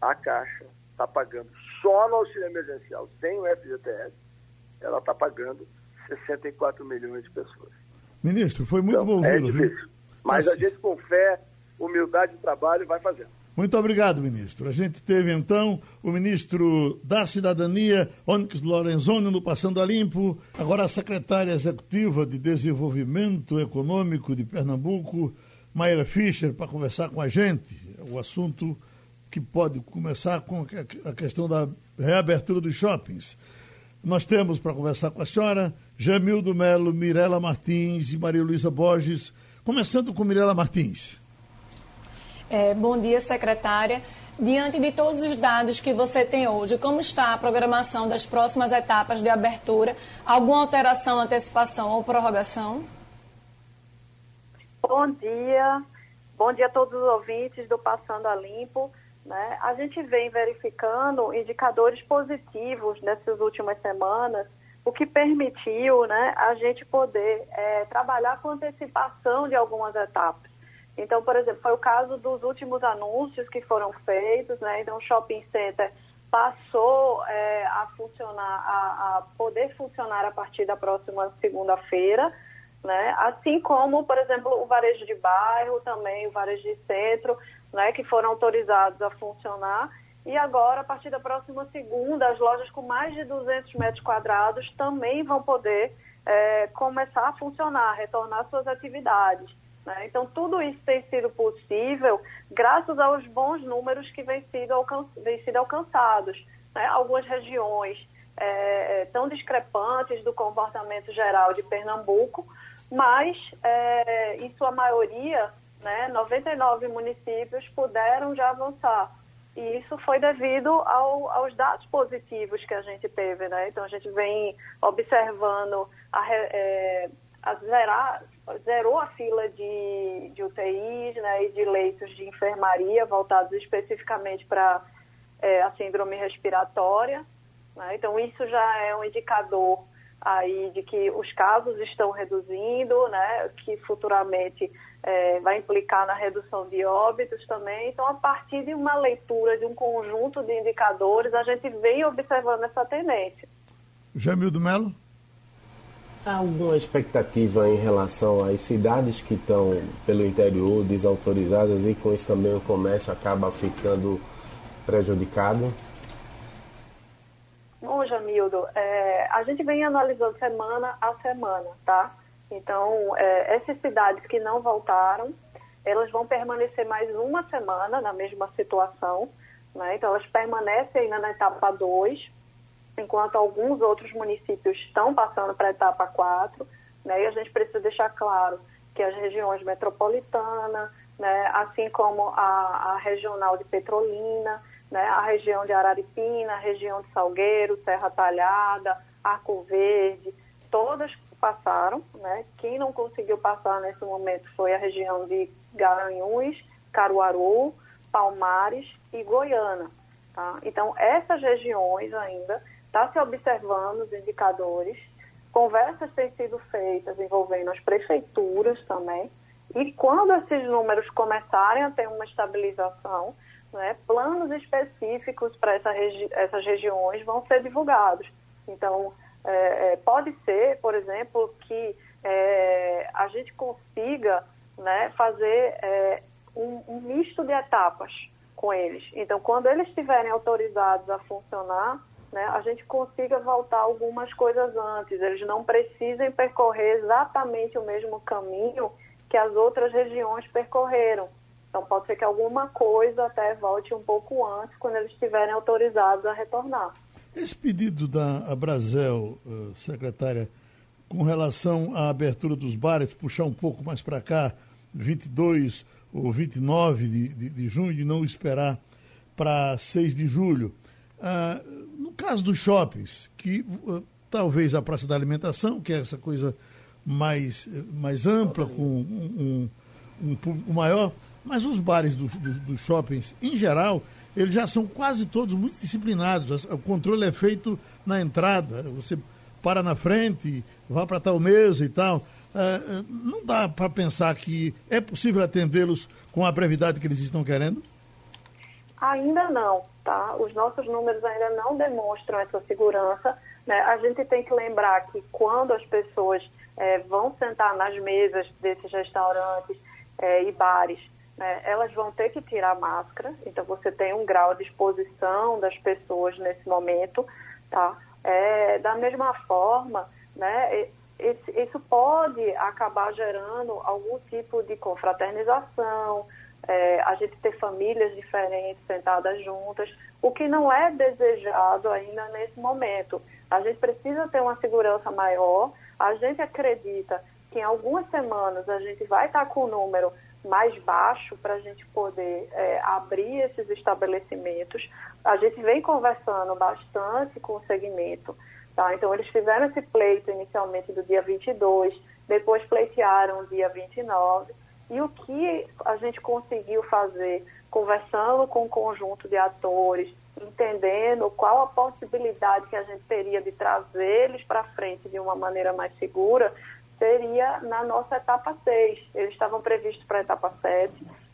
a Caixa está pagando só no auxílio emergencial, sem o FGTS, ela está pagando 64 milhões de pessoas. Ministro, foi muito então, bom é difícil. Mas a gente com fé, humildade e trabalho vai fazendo. Muito obrigado, ministro. A gente teve então o ministro da Cidadania, Onyx Lorenzoni, no Passando a Limpo, agora a secretária executiva de Desenvolvimento Econômico de Pernambuco, Mayra Fischer, para conversar com a gente. O assunto que pode começar com a questão da reabertura dos shoppings. Nós temos para conversar com a senhora Jamildo Melo, Mirela Martins e Maria Luísa Borges, começando com Mirela Martins. É, bom dia, secretária. Diante de todos os dados que você tem hoje, como está a programação das próximas etapas de abertura? Alguma alteração, antecipação ou prorrogação? Bom dia. Bom dia a todos os ouvintes do Passando a Limpo. Né? A gente vem verificando indicadores positivos nessas últimas semanas, o que permitiu né, a gente poder é, trabalhar com antecipação de algumas etapas. Então, por exemplo, foi o caso dos últimos anúncios que foram feitos, né? Então, o shopping center passou é, a funcionar, a, a, poder funcionar a partir da próxima segunda-feira, né? Assim como, por exemplo, o varejo de bairro, também o varejo de centro, né? Que foram autorizados a funcionar. E agora, a partir da próxima segunda, as lojas com mais de 200 metros quadrados também vão poder é, começar a funcionar, retornar suas atividades. Né? Então, tudo isso tem sido possível graças aos bons números que vêm sido, alcan vêm sido alcançados. Né? Algumas regiões é, tão discrepantes do comportamento geral de Pernambuco, mas, é, em sua maioria, né, 99 municípios puderam já avançar. E isso foi devido ao, aos dados positivos que a gente teve. Né? Então, a gente vem observando a, é, a zerar, zerou a fila de, de UTIs né, e de leitos de enfermaria voltados especificamente para é, a síndrome respiratória. Né? Então, isso já é um indicador aí de que os casos estão reduzindo, né, que futuramente é, vai implicar na redução de óbitos também. Então, a partir de uma leitura de um conjunto de indicadores, a gente vem observando essa tendência. Jamildo Melo? Há alguma expectativa em relação às cidades que estão pelo interior desautorizadas e com isso também o comércio acaba ficando prejudicado? Bom, Jamildo, é, a gente vem analisando semana a semana, tá? Então, é, essas cidades que não voltaram, elas vão permanecer mais uma semana na mesma situação, né? Então, elas permanecem ainda na etapa 2, enquanto alguns outros municípios estão passando para a etapa 4, né, e a gente precisa deixar claro que as regiões metropolitana, né, assim como a, a regional de Petrolina, né, a região de Araripina, a região de Salgueiro, Serra Talhada, Arco Verde, todas passaram. Né? Quem não conseguiu passar nesse momento foi a região de Garanhuns, Caruaru, Palmares e Goiânia. Tá? Então, essas regiões ainda está se observando os indicadores, conversas têm sido feitas envolvendo as prefeituras também, e quando esses números começarem a ter uma estabilização, né, planos específicos para essa regi essas regiões vão ser divulgados. Então, é, é, pode ser, por exemplo, que é, a gente consiga né, fazer é, um, um misto de etapas com eles. Então, quando eles estiverem autorizados a funcionar, né, a gente consiga voltar algumas coisas antes. Eles não precisem percorrer exatamente o mesmo caminho que as outras regiões percorreram. Então, pode ser que alguma coisa até volte um pouco antes, quando eles estiverem autorizados a retornar. Esse pedido da Abrazel, eh, secretária, com relação à abertura dos bares, puxar um pouco mais para cá, 22 ou 29 de, de, de junho, de não esperar para 6 de julho. Ah, caso dos shoppings, que uh, talvez a Praça da Alimentação, que é essa coisa mais, mais ampla, com um, um, um público maior, mas os bares dos do, do shoppings, em geral, eles já são quase todos muito disciplinados. O controle é feito na entrada. Você para na frente, vá para tal mesa e tal. Uh, não dá para pensar que é possível atendê-los com a brevidade que eles estão querendo? Ainda não, tá? Os nossos números ainda não demonstram essa segurança. Né? A gente tem que lembrar que quando as pessoas é, vão sentar nas mesas desses restaurantes é, e bares, né, elas vão ter que tirar máscara. Então você tem um grau de exposição das pessoas nesse momento, tá? É, da mesma forma, né, isso pode acabar gerando algum tipo de confraternização, é, a gente ter famílias diferentes sentadas juntas, o que não é desejado ainda nesse momento. A gente precisa ter uma segurança maior. A gente acredita que em algumas semanas a gente vai estar com um número mais baixo para a gente poder é, abrir esses estabelecimentos. A gente vem conversando bastante com o segmento. Tá? Então, eles fizeram esse pleito inicialmente do dia 22, depois pleitearam o dia 29. E o que a gente conseguiu fazer, conversando com um conjunto de atores, entendendo qual a possibilidade que a gente teria de trazê-los para frente de uma maneira mais segura, seria na nossa etapa 6. Eles estavam previstos para a etapa 7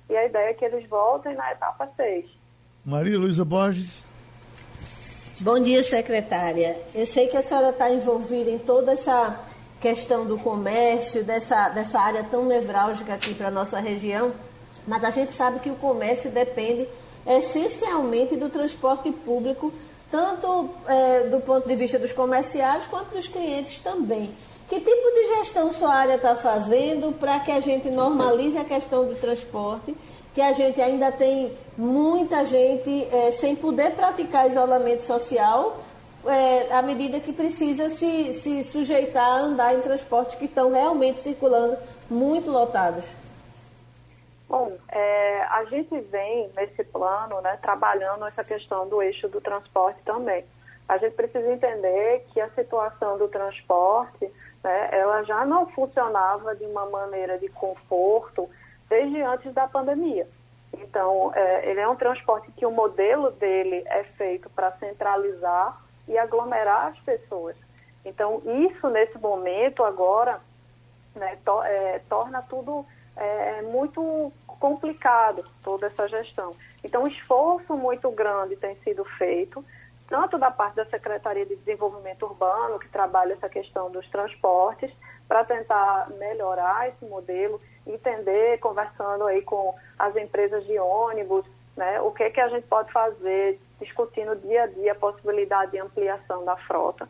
e a ideia é que eles voltem na etapa 6. Maria Luísa Borges. Bom dia, secretária. Eu sei que a senhora está envolvida em toda essa questão do comércio, dessa, dessa área tão nevrálgica aqui para a nossa região, mas a gente sabe que o comércio depende essencialmente do transporte público, tanto é, do ponto de vista dos comerciários quanto dos clientes também. Que tipo de gestão sua área está fazendo para que a gente normalize a questão do transporte, que a gente ainda tem muita gente é, sem poder praticar isolamento social é, à medida que precisa se, se sujeitar a andar em transportes que estão realmente circulando muito lotados? Bom, é, a gente vem nesse plano né, trabalhando essa questão do eixo do transporte também. A gente precisa entender que a situação do transporte né, ela já não funcionava de uma maneira de conforto desde antes da pandemia. Então, é, ele é um transporte que o modelo dele é feito para centralizar e aglomerar as pessoas. Então, isso nesse momento agora né, to, é, torna tudo é, muito complicado, toda essa gestão. Então, um esforço muito grande tem sido feito, tanto da parte da Secretaria de Desenvolvimento Urbano, que trabalha essa questão dos transportes, para tentar melhorar esse modelo, entender, conversando aí com as empresas de ônibus, né, o que, que a gente pode fazer discutindo dia a dia a possibilidade de ampliação da frota.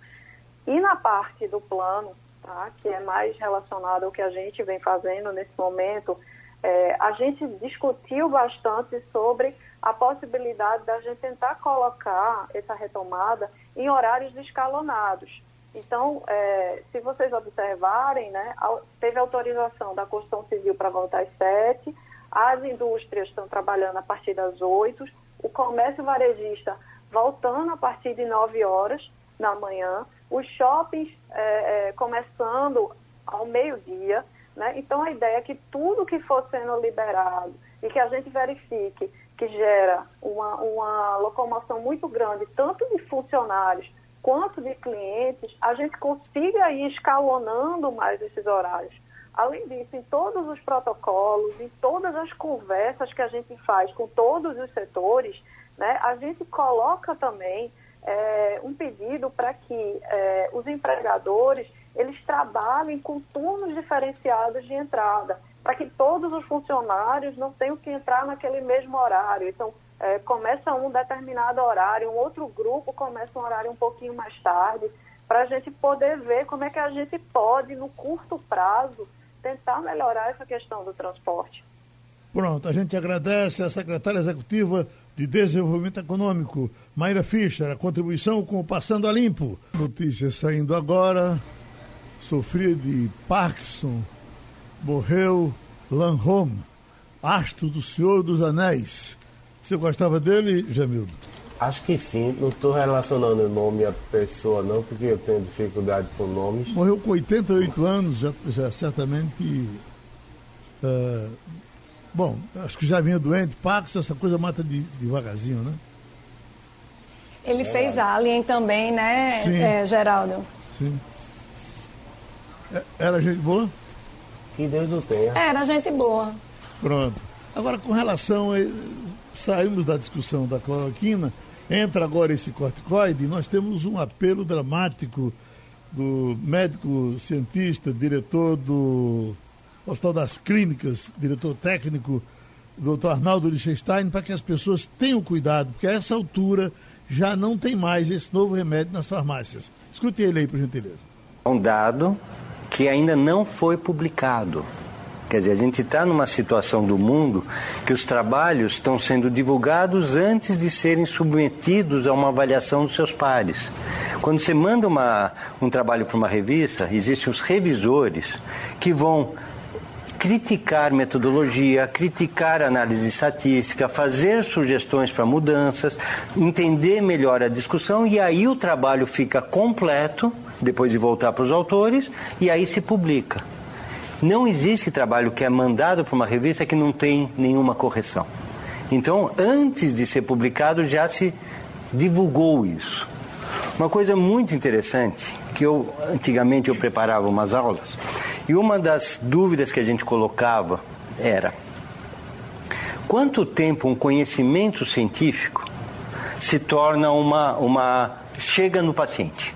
E na parte do plano, tá, que é mais relacionado ao que a gente vem fazendo nesse momento, é, a gente discutiu bastante sobre a possibilidade da gente tentar colocar essa retomada em horários escalonados. Então, é, se vocês observarem, né, teve autorização da Constituição Civil para voltar às sete, as indústrias estão trabalhando a partir das oito, o comércio varejista voltando a partir de 9 horas da manhã, os shoppings é, é, começando ao meio-dia. Né? Então, a ideia é que tudo que for sendo liberado e que a gente verifique que gera uma, uma locomoção muito grande, tanto de funcionários quanto de clientes, a gente consiga ir escalonando mais esses horários. Além disso, em todos os protocolos, em todas as conversas que a gente faz com todos os setores, né, a gente coloca também é, um pedido para que é, os empregadores eles trabalhem com turnos diferenciados de entrada, para que todos os funcionários não tenham que entrar naquele mesmo horário. Então, é, começa um determinado horário, um outro grupo começa um horário um pouquinho mais tarde, para a gente poder ver como é que a gente pode, no curto prazo, tentar melhorar essa questão do transporte. Pronto, a gente agradece a secretária executiva de Desenvolvimento Econômico, Mayra Fischer, a contribuição com o Passando a Limpo. Notícias saindo agora sofria de Parkinson, morreu Lanhome, astro do Senhor dos Anéis. Você gostava dele, Jamildo? Acho que sim, não estou relacionando o nome à pessoa não, porque eu tenho dificuldade com nomes. Morreu com 88 anos, já, já certamente. Uh, bom, acho que já vinha doente, Parkinson, essa coisa mata de, devagarzinho, né? Ele é. fez Alien também, né, é, Geraldo? Sim. É, era gente boa? Que Deus o tenha. Era gente boa. Pronto. Agora, com relação a. Saímos da discussão da cloroquina Entra agora esse corticoide nós temos um apelo dramático do médico cientista, diretor do Hospital das Clínicas, diretor técnico, doutor Arnaldo Lichtenstein, para que as pessoas tenham cuidado, porque a essa altura já não tem mais esse novo remédio nas farmácias. Escute ele aí, por gentileza. Um dado que ainda não foi publicado Quer dizer, a gente está numa situação do mundo que os trabalhos estão sendo divulgados antes de serem submetidos a uma avaliação dos seus pares. Quando você manda uma, um trabalho para uma revista, existem os revisores que vão criticar metodologia, criticar análise estatística, fazer sugestões para mudanças, entender melhor a discussão e aí o trabalho fica completo, depois de voltar para os autores, e aí se publica. Não existe trabalho que é mandado para uma revista que não tem nenhuma correção. Então, antes de ser publicado, já se divulgou isso. Uma coisa muito interessante, que eu antigamente eu preparava umas aulas, e uma das dúvidas que a gente colocava era: quanto tempo um conhecimento científico se torna uma, uma chega no paciente?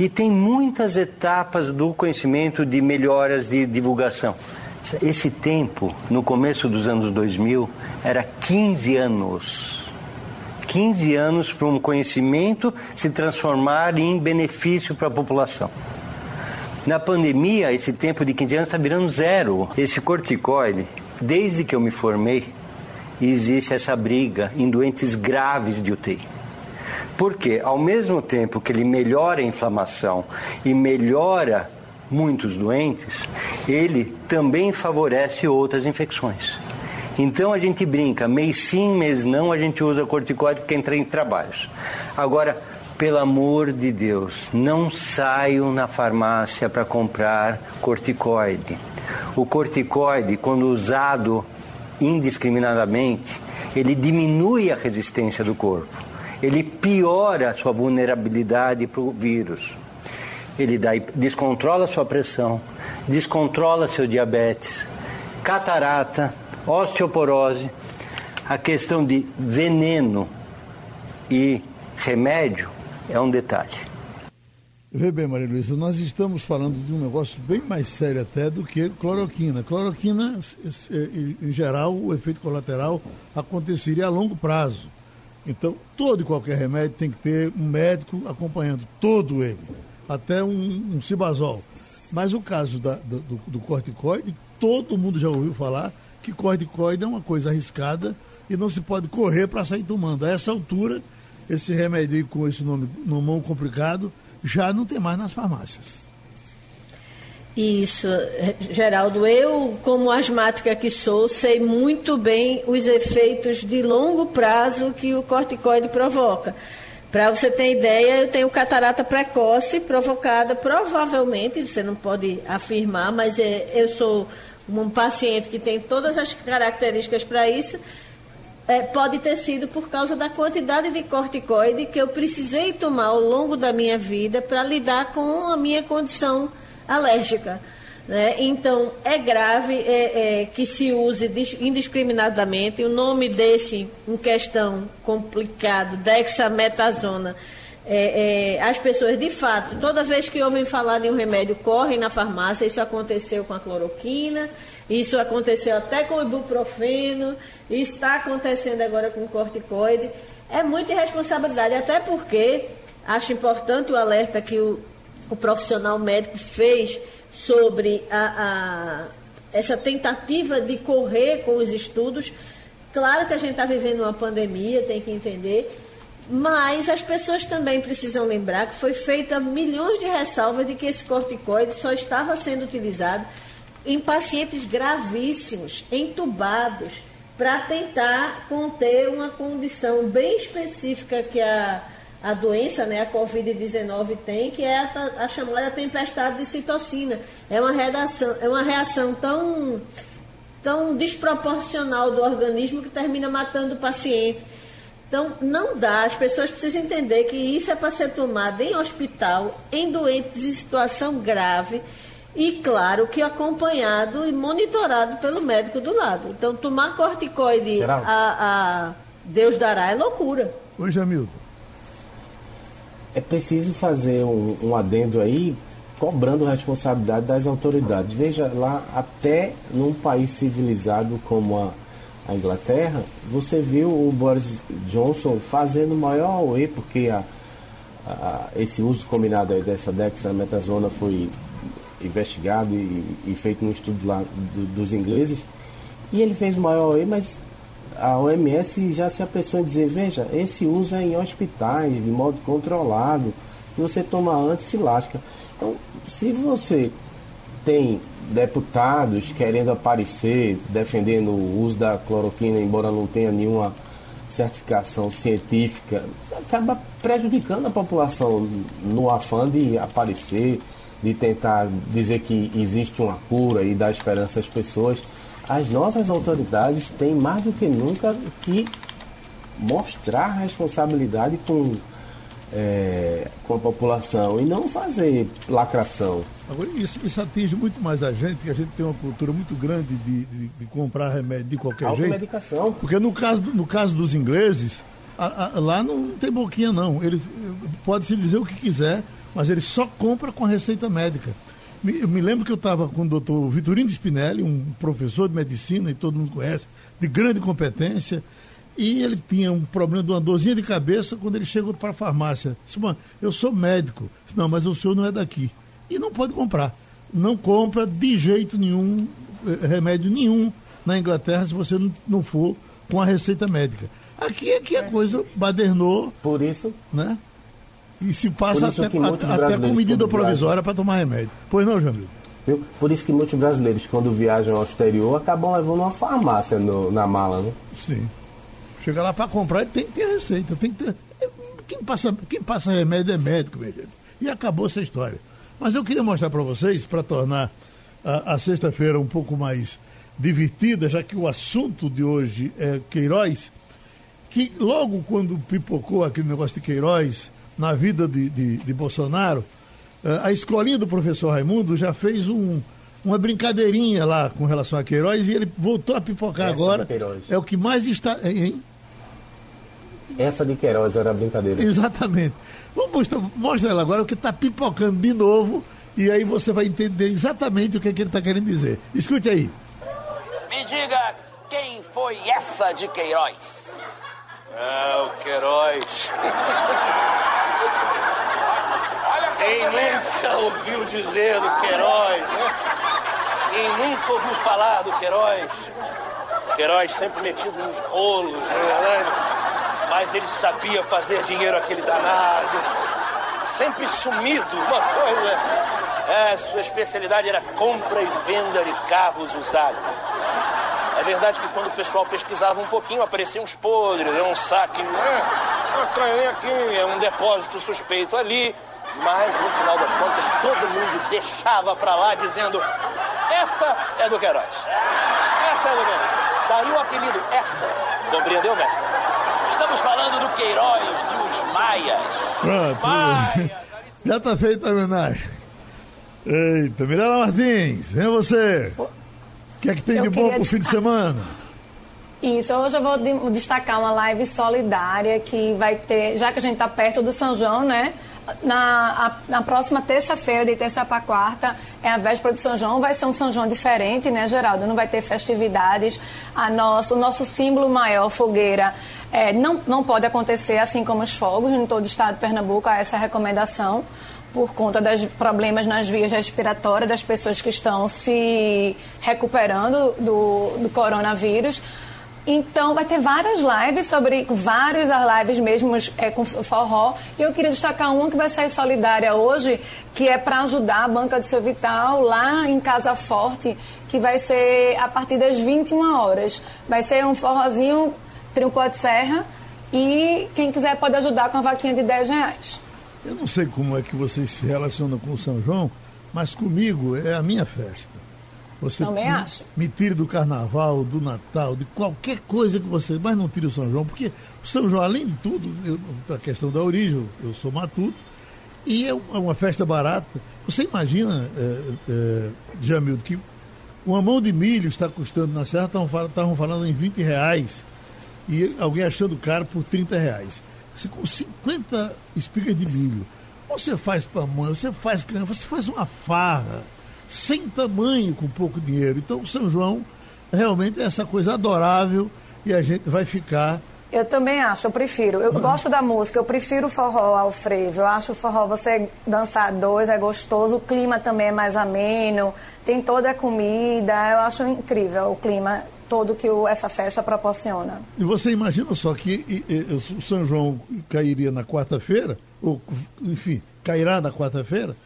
E tem muitas etapas do conhecimento de melhoras de divulgação. Esse tempo, no começo dos anos 2000, era 15 anos. 15 anos para um conhecimento se transformar em benefício para a população. Na pandemia, esse tempo de 15 anos está virando zero. Esse corticoide, desde que eu me formei, existe essa briga em doentes graves de UTI. Porque, ao mesmo tempo que ele melhora a inflamação e melhora muitos doentes, ele também favorece outras infecções. Então a gente brinca, mês sim, mês não, a gente usa corticoide porque entra em trabalhos. Agora, pelo amor de Deus, não saiam na farmácia para comprar corticoide. O corticoide, quando usado indiscriminadamente, ele diminui a resistência do corpo ele piora a sua vulnerabilidade para o vírus. Ele dá, descontrola sua pressão, descontrola seu diabetes, catarata, osteoporose. A questão de veneno e remédio é um detalhe. Vê bem, Maria Luísa, nós estamos falando de um negócio bem mais sério até do que cloroquina. Cloroquina, em geral, o efeito colateral aconteceria a longo prazo. Então, todo e qualquer remédio tem que ter um médico acompanhando, todo ele, até um, um cibazol. Mas o caso da, do, do corticoide, todo mundo já ouviu falar que corticoide é uma coisa arriscada e não se pode correr para sair tomando. A essa altura, esse remédio com esse nome, nome complicado já não tem mais nas farmácias. Isso, Geraldo. Eu, como asmática que sou, sei muito bem os efeitos de longo prazo que o corticoide provoca. Para você ter ideia, eu tenho catarata precoce provocada, provavelmente, você não pode afirmar, mas é, eu sou um paciente que tem todas as características para isso. É, pode ter sido por causa da quantidade de corticoide que eu precisei tomar ao longo da minha vida para lidar com a minha condição alérgica. Né? Então, é grave é, é, que se use indiscriminadamente. O nome desse, em questão complicado, dexametasona, é, é, as pessoas, de fato, toda vez que ouvem falar de um remédio, correm na farmácia. Isso aconteceu com a cloroquina, isso aconteceu até com o ibuprofeno, está acontecendo agora com o corticoide. É muita irresponsabilidade, até porque acho importante o alerta que o, o profissional médico fez sobre a, a, essa tentativa de correr com os estudos. Claro que a gente está vivendo uma pandemia, tem que entender, Mas as pessoas também precisam lembrar que foi feita milhões de ressalvas de que esse corticoide só estava sendo utilizado em pacientes gravíssimos, entubados, para tentar conter uma condição bem específica que a, a doença, né, a Covid-19 tem, que é a, a, chamada tempestade de citocina. É uma reação, é uma reação tão, tão desproporcional do organismo que termina matando o paciente. Então, não dá, as pessoas precisam entender que isso é para ser tomado em hospital, em doentes em situação grave e, claro, que acompanhado e monitorado pelo médico do lado. Então, tomar corticoide a, a Deus dará é loucura. Oi, Jamilton. É preciso fazer um, um adendo aí, cobrando responsabilidade das autoridades. Veja lá, até num país civilizado como a a Inglaterra, você viu o Boris Johnson fazendo maior away, porque a, a, esse uso combinado aí dessa dexametasona foi investigado e, e feito um estudo lá do, dos ingleses, e ele fez o maior away, mas a OMS já se apressou em dizer, veja, esse uso é em hospitais, de modo controlado, se você toma antes se lasca. Então, se você tem deputados querendo aparecer, defendendo o uso da cloroquina, embora não tenha nenhuma certificação científica, acaba prejudicando a população no afã de aparecer, de tentar dizer que existe uma cura e dar esperança às pessoas. As nossas autoridades têm mais do que nunca que mostrar responsabilidade com é, com a população e não fazer lacração. Agora, isso, isso, atinge muito mais a gente, que a gente tem uma cultura muito grande de, de, de comprar remédio de qualquer jeito. medicação. Porque no caso, no caso dos ingleses, a, a, lá não tem boquinha não. Eles pode se dizer o que quiser, mas eles só compram com a receita médica. Eu me lembro que eu estava com o doutor Vitorino Spinelli, um professor de medicina, e todo mundo conhece, de grande competência, e ele tinha um problema de uma dorzinha de cabeça quando ele chegou para a farmácia. Disse, eu sou médico. Disse, não, mas o senhor não é daqui. E não pode comprar. Não compra de jeito nenhum, eh, remédio nenhum na Inglaterra se você não for com a receita médica. Aqui, aqui a coisa badernou. Por isso. Né? E se passa até, até com medida provisória para tomar remédio. Pois não, Jamil? Por isso que muitos brasileiros, quando viajam ao exterior, acabam levando uma farmácia no, na mala, né? Sim. Chega lá para comprar, ele tem que ter receita, tem que ter. Quem passa, quem passa remédio é médico, meu gente. E acabou essa história. Mas eu queria mostrar para vocês, para tornar a, a sexta-feira um pouco mais divertida, já que o assunto de hoje é Queiroz, que logo quando pipocou aquele negócio de Queiroz na vida de, de, de Bolsonaro, eh, a escolinha do professor Raimundo já fez um, uma brincadeirinha lá com relação a Queiroz e ele voltou a pipocar Essa agora. É o que mais está. Hein? Essa de Queiroz era brincadeira. Exatamente. Vamos mostrar, mostra ela agora, o que está pipocando de novo, e aí você vai entender exatamente o que, é que ele está querendo dizer. Escute aí. Me diga quem foi essa de Queiroz? É o Queiroz. Quem nunca ouviu dizer do Queiroz, né? Quem nunca ouviu falar do Queiroz? Queiroz sempre metido nos rolos, não é verdade? mas ele sabia fazer dinheiro aquele danado. Sempre sumido, uma coisa. É, sua especialidade era compra e venda de carros usados. É verdade que quando o pessoal pesquisava um pouquinho, apareciam uns podres, é um saque, é, aqui, é um depósito suspeito ali. Mas no final das contas, todo mundo deixava pra lá dizendo: essa é do Queiroz. Essa é do Queiroz. Daí o apelido, essa. Compreendeu, mestre? Estamos falando do Queiroz de Os Maias. Pronto. Os Maias. Já está feita a homenagem. Eita, Mirela Martins, vem você. O que é que tem eu de bom pro fim de semana? Isso, hoje eu vou destacar uma live solidária que vai ter, já que a gente está perto do São João, né? Na, a, na próxima terça-feira, de terça para quarta, é a véspera de São João. Vai ser um São João diferente, né, Geraldo? Não vai ter festividades. A nosso, o nosso símbolo maior, fogueira, é, não, não pode acontecer assim como os fogos. Em todo o estado de Pernambuco há essa recomendação por conta dos problemas nas vias respiratórias das pessoas que estão se recuperando do, do coronavírus. Então, vai ter várias lives sobre, várias lives mesmo é, com forró. E eu queria destacar uma que vai sair solidária hoje, que é para ajudar a Banca do Seu Vital lá em Casa Forte, que vai ser a partir das 21 horas. Vai ser um forrozinho trinco de serra e quem quiser pode ajudar com a vaquinha de 10 reais. Eu não sei como é que vocês se relacionam com o São João, mas comigo é a minha festa. Você Também me, acho. Me tire do carnaval, do Natal, de qualquer coisa que você. Mas não tire o São João, porque o São João, além de tudo, eu, a questão da origem, eu sou matuto, e é uma festa barata. Você imagina, é, é, Jamildo, que uma mão de milho está custando na Serra, estavam falando em 20 reais, e alguém achando caro por 30 reais. Com 50 espigas de milho, você faz pamonha, você faz cana, você faz uma farra sem tamanho com pouco dinheiro. Então, o São João realmente é essa coisa adorável e a gente vai ficar. Eu também acho, eu prefiro. Eu gosto da música, eu prefiro o forró ao frevo. Eu acho o forró você dançar dois é gostoso, o clima também é mais ameno, tem toda a comida. Eu acho incrível o clima todo que o, essa festa proporciona. E você imagina só que e, e, o São João cairia na quarta-feira, ou enfim, cairá na quarta-feira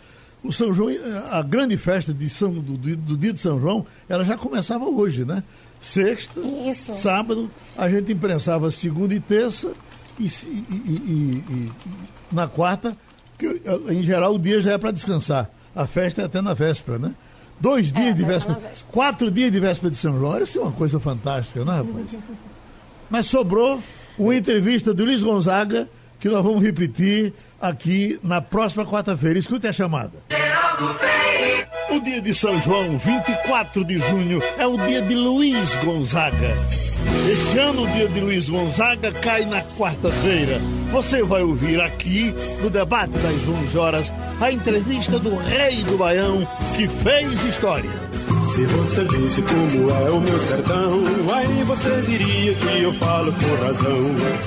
o São João, a grande festa de São, do, do, dia de São João, ela já começava hoje, né? Sexta, Isso. sábado, a gente imprensava segunda e terça, e, e, e, na quarta, que, em geral, o dia já é para descansar. A festa é até na véspera, né? Dois dias é, de véspera, véspera, quatro dias de véspera de São João. Isso é uma coisa fantástica, né, rapaz? Mas sobrou uma entrevista do Luiz Gonzaga, que nós vamos repetir aqui na próxima quarta-feira. Escute a chamada. O dia de São João, 24 de junho, é o dia de Luiz Gonzaga. Este ano o dia de Luiz Gonzaga cai na quarta-feira. Você vai ouvir aqui, no debate das 11 horas, a entrevista do rei do Baião que fez história. Se você visse como é o meu sertão, aí você diria que eu falo por razão.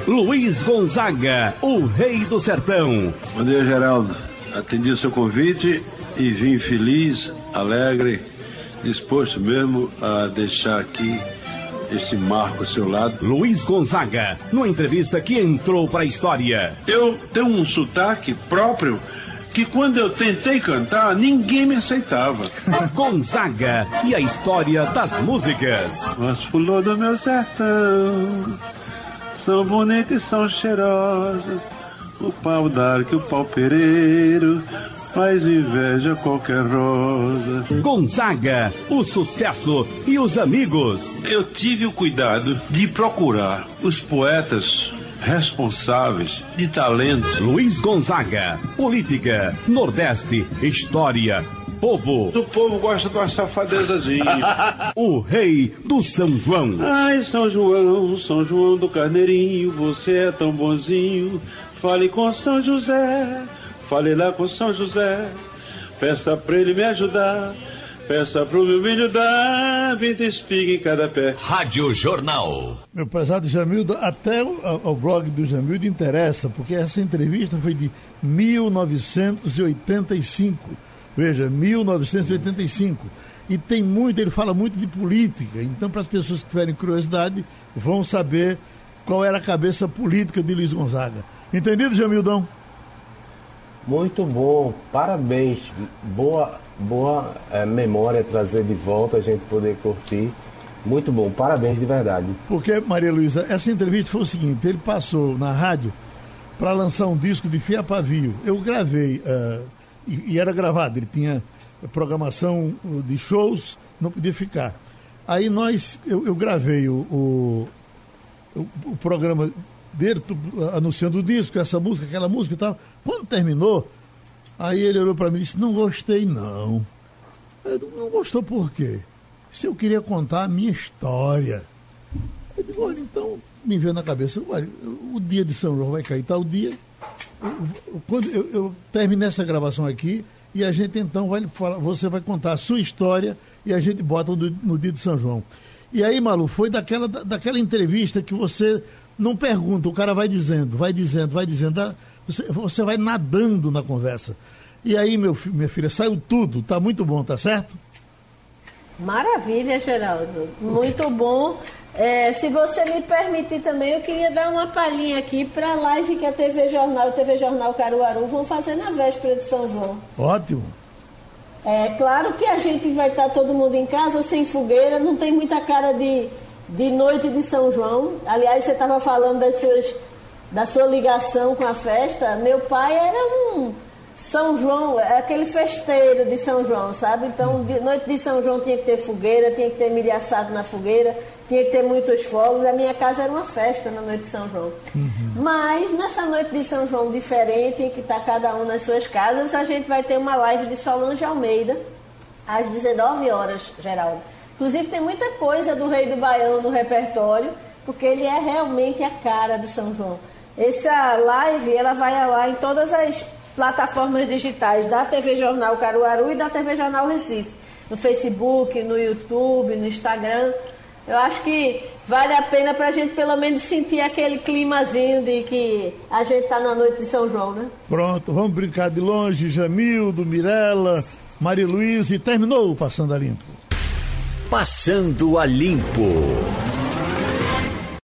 Luiz Gonzaga, o rei do sertão. Bom dia, Geraldo. Atendi o seu convite e vim feliz, alegre, disposto mesmo a deixar aqui este marco ao seu lado. Luiz Gonzaga, numa entrevista que entrou para a história. Eu tenho um sotaque próprio que quando eu tentei cantar, ninguém me aceitava. Gonzaga e a história das músicas. As flores do meu sertão são bonitas e são cheirosas. O pau d'arco e o pau pereiro faz inveja a qualquer rosa. Gonzaga, o sucesso e os amigos. Eu tive o cuidado de procurar os poetas responsáveis de talento. Luiz Gonzaga, política, Nordeste, história, povo. O povo gosta de uma safadezazinha. o rei do São João. Ai, São João, São João do Carneirinho, você é tão bonzinho. Fale com São José, fale lá com São José. Peça pra ele me ajudar. Peça pro meu milho dar 20 espigas em cada pé. Rádio Jornal. Meu prezado Jamildo, até o, o blog do Jamildo interessa, porque essa entrevista foi de 1985. Veja, 1985. E tem muito, ele fala muito de política. Então, para as pessoas que tiverem curiosidade, vão saber qual era a cabeça política de Luiz Gonzaga. Entendido, Jamildão? Muito bom, parabéns. Boa boa é, memória trazer de volta, a gente poder curtir. Muito bom, parabéns de verdade. Porque, Maria Luísa, essa entrevista foi o seguinte: ele passou na rádio para lançar um disco de Fia Pavio. Eu gravei, uh, e, e, era gravado, ele tinha programação de shows, não podia ficar. Aí nós, eu, eu gravei o, o, o, programa dele, anunciando o disco, essa música, aquela música e tal. Quando terminou, Aí ele olhou para mim e disse: Não gostei, não. Eu não gostou por quê? Se eu queria contar a minha história. Eu digo: Olha, então me veio na cabeça: olha, o dia de São João vai cair tal dia. Eu, quando eu, eu terminei essa gravação aqui e a gente então vai falar, você vai contar a sua história e a gente bota no, no dia de São João. E aí, Malu, foi daquela, daquela entrevista que você não pergunta, o cara vai dizendo, vai dizendo, vai dizendo. Você, você vai nadando na conversa. E aí, meu, minha filha, saiu tudo. Tá muito bom, tá certo? Maravilha, Geraldo. Muito bom. É, se você me permitir também, eu queria dar uma palhinha aqui para a live que a TV Jornal e TV Jornal Caruaru vão fazer na véspera de São João. Ótimo. É claro que a gente vai estar todo mundo em casa, sem fogueira, não tem muita cara de, de noite de São João. Aliás, você estava falando das suas, da sua ligação com a festa. Meu pai era um São João, é aquele festeiro de São João, sabe? Então, de, noite de São João tinha que ter fogueira, tinha que ter milho assado na fogueira, tinha que ter muitos fogos. A minha casa era uma festa na noite de São João. Uhum. Mas nessa noite de São João diferente, em que está cada um nas suas casas, a gente vai ter uma live de Solange Almeida às 19 horas, Geraldo. Inclusive tem muita coisa do Rei do Baião no repertório, porque ele é realmente a cara do São João. Essa live ela vai ao ar em todas as plataformas digitais da TV Jornal Caruaru e da TV Jornal Recife. No Facebook, no YouTube, no Instagram. Eu acho que vale a pena para a gente pelo menos sentir aquele climazinho de que a gente está na noite de São João, né? Pronto, vamos brincar de longe, Jamildo, Mirella, Maria Luísa e terminou o Passando a Limpo. Passando a Limpo.